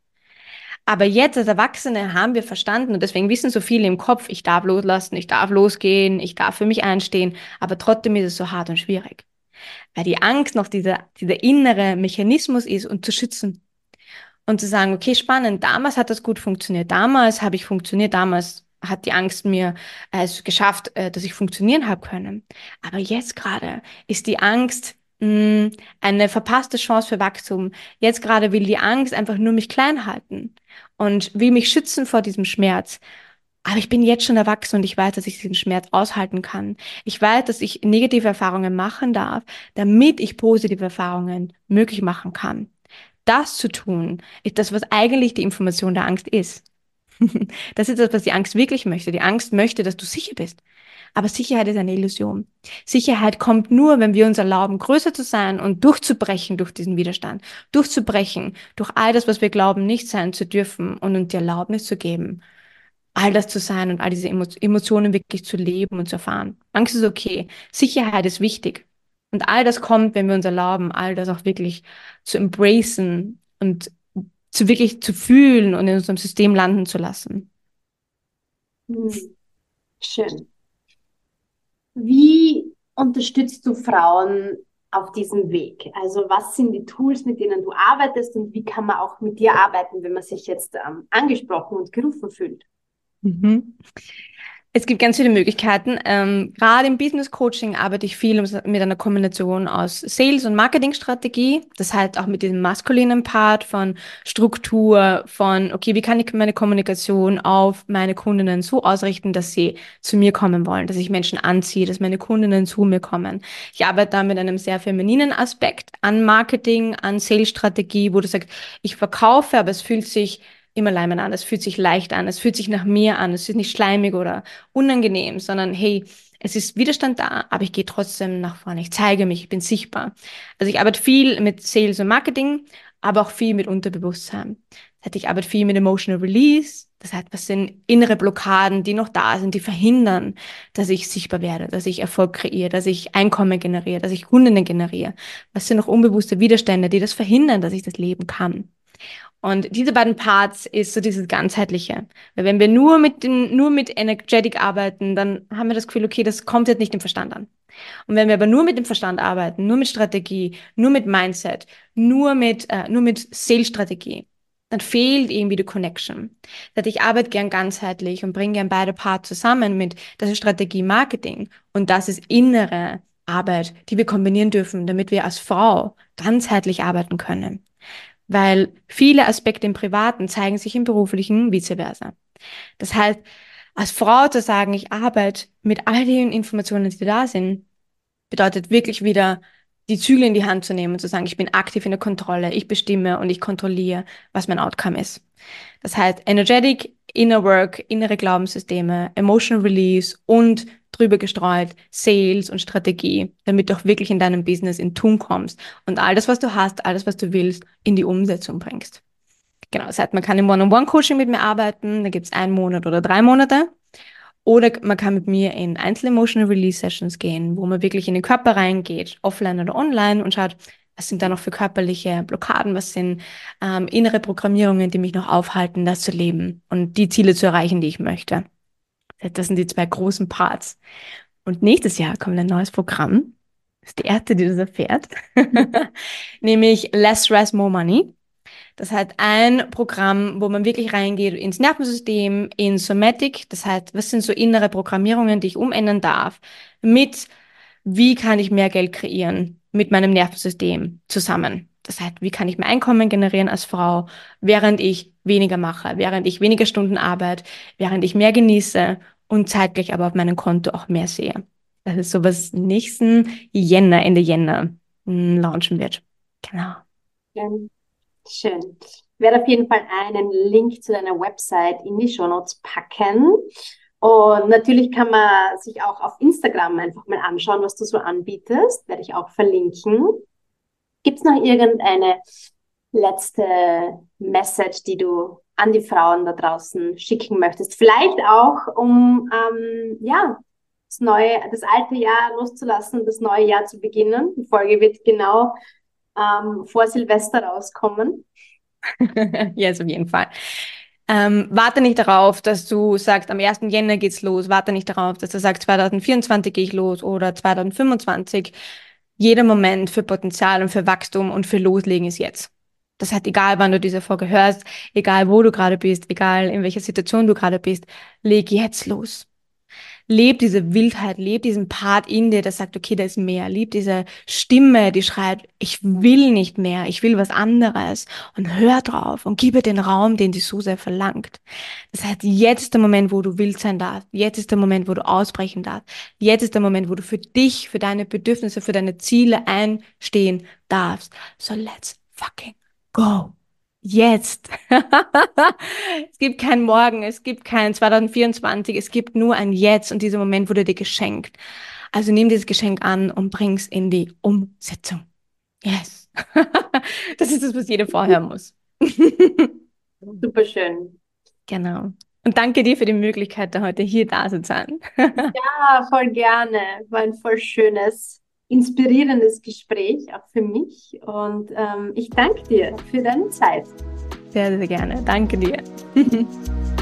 Aber jetzt als Erwachsene haben wir verstanden und deswegen wissen so viele im Kopf, ich darf loslassen, ich darf losgehen, ich darf für mich einstehen, aber trotzdem ist es so hart und schwierig. Weil die Angst noch dieser, dieser innere Mechanismus ist und zu schützen. Und zu sagen, okay, spannend, damals hat das gut funktioniert, damals habe ich funktioniert, damals hat die Angst mir äh, es geschafft, äh, dass ich funktionieren habe können. Aber jetzt gerade ist die Angst mh, eine verpasste Chance für Wachstum. Jetzt gerade will die Angst einfach nur mich klein halten und will mich schützen vor diesem Schmerz. Aber ich bin jetzt schon erwachsen und ich weiß, dass ich diesen Schmerz aushalten kann. Ich weiß, dass ich negative Erfahrungen machen darf, damit ich positive Erfahrungen möglich machen kann. Das zu tun, ist das, was eigentlich die Information der Angst ist. das ist das, was die Angst wirklich möchte. Die Angst möchte, dass du sicher bist. Aber Sicherheit ist eine Illusion. Sicherheit kommt nur, wenn wir uns erlauben, größer zu sein und durchzubrechen durch diesen Widerstand, durchzubrechen durch all das, was wir glauben, nicht sein zu dürfen und uns die Erlaubnis zu geben, all das zu sein und all diese Emotionen wirklich zu leben und zu erfahren. Angst ist okay. Sicherheit ist wichtig. Und all das kommt, wenn wir uns erlauben, all das auch wirklich zu embracen und zu wirklich zu fühlen und in unserem System landen zu lassen. Hm. Schön. Wie unterstützt du Frauen auf diesem Weg? Also was sind die Tools, mit denen du arbeitest und wie kann man auch mit dir arbeiten, wenn man sich jetzt ähm, angesprochen und gerufen fühlt? Mhm. Es gibt ganz viele Möglichkeiten. Ähm, gerade im Business Coaching arbeite ich viel mit einer Kombination aus Sales- und Marketingstrategie. Das heißt auch mit diesem maskulinen Part von Struktur, von, okay, wie kann ich meine Kommunikation auf meine Kundinnen so ausrichten, dass sie zu mir kommen wollen, dass ich Menschen anziehe, dass meine Kundinnen zu mir kommen. Ich arbeite da mit einem sehr femininen Aspekt an Marketing, an Sales-Strategie, wo du sagst, ich verkaufe, aber es fühlt sich immer Leimen an. Es fühlt sich leicht an, es fühlt sich nach mir an, es ist nicht schleimig oder unangenehm, sondern hey, es ist Widerstand da, aber ich gehe trotzdem nach vorne. Ich zeige mich, ich bin sichtbar. Also ich arbeite viel mit Sales und Marketing, aber auch viel mit Unterbewusstsein. Das heißt, ich arbeite viel mit Emotional Release. Das heißt, was sind innere Blockaden, die noch da sind, die verhindern, dass ich sichtbar werde, dass ich Erfolg kreiere, dass ich Einkommen generiere, dass ich Kundinnen generiere? Was sind noch unbewusste Widerstände, die das verhindern, dass ich das leben kann? Und diese beiden Parts ist so dieses ganzheitliche. Weil wenn wir nur mit den, nur mit Energetic arbeiten, dann haben wir das Gefühl, okay, das kommt jetzt nicht im Verstand an. Und wenn wir aber nur mit dem Verstand arbeiten, nur mit Strategie, nur mit Mindset, nur mit, äh, nur mit Sales-Strategie, dann fehlt irgendwie die Connection. Das ich arbeite gern ganzheitlich und bringe gern beide Parts zusammen mit, das ist Strategie Marketing und das ist innere Arbeit, die wir kombinieren dürfen, damit wir als Frau ganzheitlich arbeiten können. Weil viele Aspekte im Privaten zeigen sich im beruflichen vice versa. Das heißt, als Frau zu sagen, ich arbeite mit all den Informationen, die da sind, bedeutet wirklich wieder die Zügel in die Hand zu nehmen und zu sagen, ich bin aktiv in der Kontrolle, ich bestimme und ich kontrolliere, was mein Outcome ist. Das heißt, energetic, inner work, innere Glaubenssysteme, emotional release und drüber gestreut Sales und Strategie, damit du auch wirklich in deinem Business in Tun kommst und all das, was du hast, alles, was du willst, in die Umsetzung bringst. Genau, das heißt, man kann im One-on-One-Coaching mit mir arbeiten, da gibt es einen Monat oder drei Monate. Oder man kann mit mir in Einzel-Emotional Release Sessions gehen, wo man wirklich in den Körper reingeht, offline oder online und schaut, was sind da noch für körperliche Blockaden, was sind ähm, innere Programmierungen, die mich noch aufhalten, das zu leben und die Ziele zu erreichen, die ich möchte. Das sind die zwei großen Parts. Und nächstes Jahr kommt ein neues Programm. Das ist die erste, die das erfährt. Nämlich Less Stress, More Money. Das heißt, ein Programm, wo man wirklich reingeht ins Nervensystem, in Somatic. Das heißt, was sind so innere Programmierungen, die ich umändern darf, mit wie kann ich mehr Geld kreieren mit meinem Nervensystem zusammen. Das heißt, wie kann ich mehr Einkommen generieren als Frau, während ich weniger mache, während ich weniger Stunden arbeite, während ich mehr genieße und zeitgleich aber auf meinem Konto auch mehr sehe. Das ist so, was nächsten Jänner, Ende Jänner hm, launchen wird. Genau. Schön. Schön. Ich werde auf jeden Fall einen Link zu deiner Website in die Show Notes packen. Und natürlich kann man sich auch auf Instagram einfach mal anschauen, was du so anbietest. Werde ich auch verlinken. Gibt es noch irgendeine letzte Message, die du an die Frauen da draußen schicken möchtest? Vielleicht auch, um ähm, ja, das neue, das alte Jahr loszulassen, das neue Jahr zu beginnen. Die Folge wird genau ähm, vor Silvester rauskommen. ja, yes, auf jeden Fall. Ähm, warte nicht darauf, dass du sagst, am 1. Jänner geht's los. Warte nicht darauf, dass du sagst, 2024 gehe ich los oder 2025. Jeder Moment für Potenzial und für Wachstum und für Loslegen ist jetzt. Das heißt, egal wann du diese Folge hörst, egal wo du gerade bist, egal in welcher Situation du gerade bist, leg jetzt los. Lebt diese Wildheit, lebt diesen Part in dir, der sagt, okay, da ist mehr, lebt diese Stimme, die schreit, ich will nicht mehr, ich will was anderes. Und hör drauf und gib ihr den Raum, den die so sehr verlangt. Das heißt, jetzt ist der Moment, wo du wild sein darfst, jetzt ist der Moment, wo du ausbrechen darfst, jetzt ist der Moment, wo du für dich, für deine Bedürfnisse, für deine Ziele einstehen darfst. So let's fucking go jetzt. es gibt kein Morgen, es gibt kein 2024, es gibt nur ein Jetzt und dieser Moment wurde dir geschenkt. Also nimm dieses Geschenk an und bring's in die Umsetzung. Yes. das ist das, was jeder vorhören muss. Super schön. Genau. Und danke dir für die Möglichkeit, heute hier da zu sein. ja, voll gerne. War ein voll schönes inspirierendes Gespräch, auch für mich. Und ähm, ich danke dir für deine Zeit. Sehr, sehr gerne. Danke dir.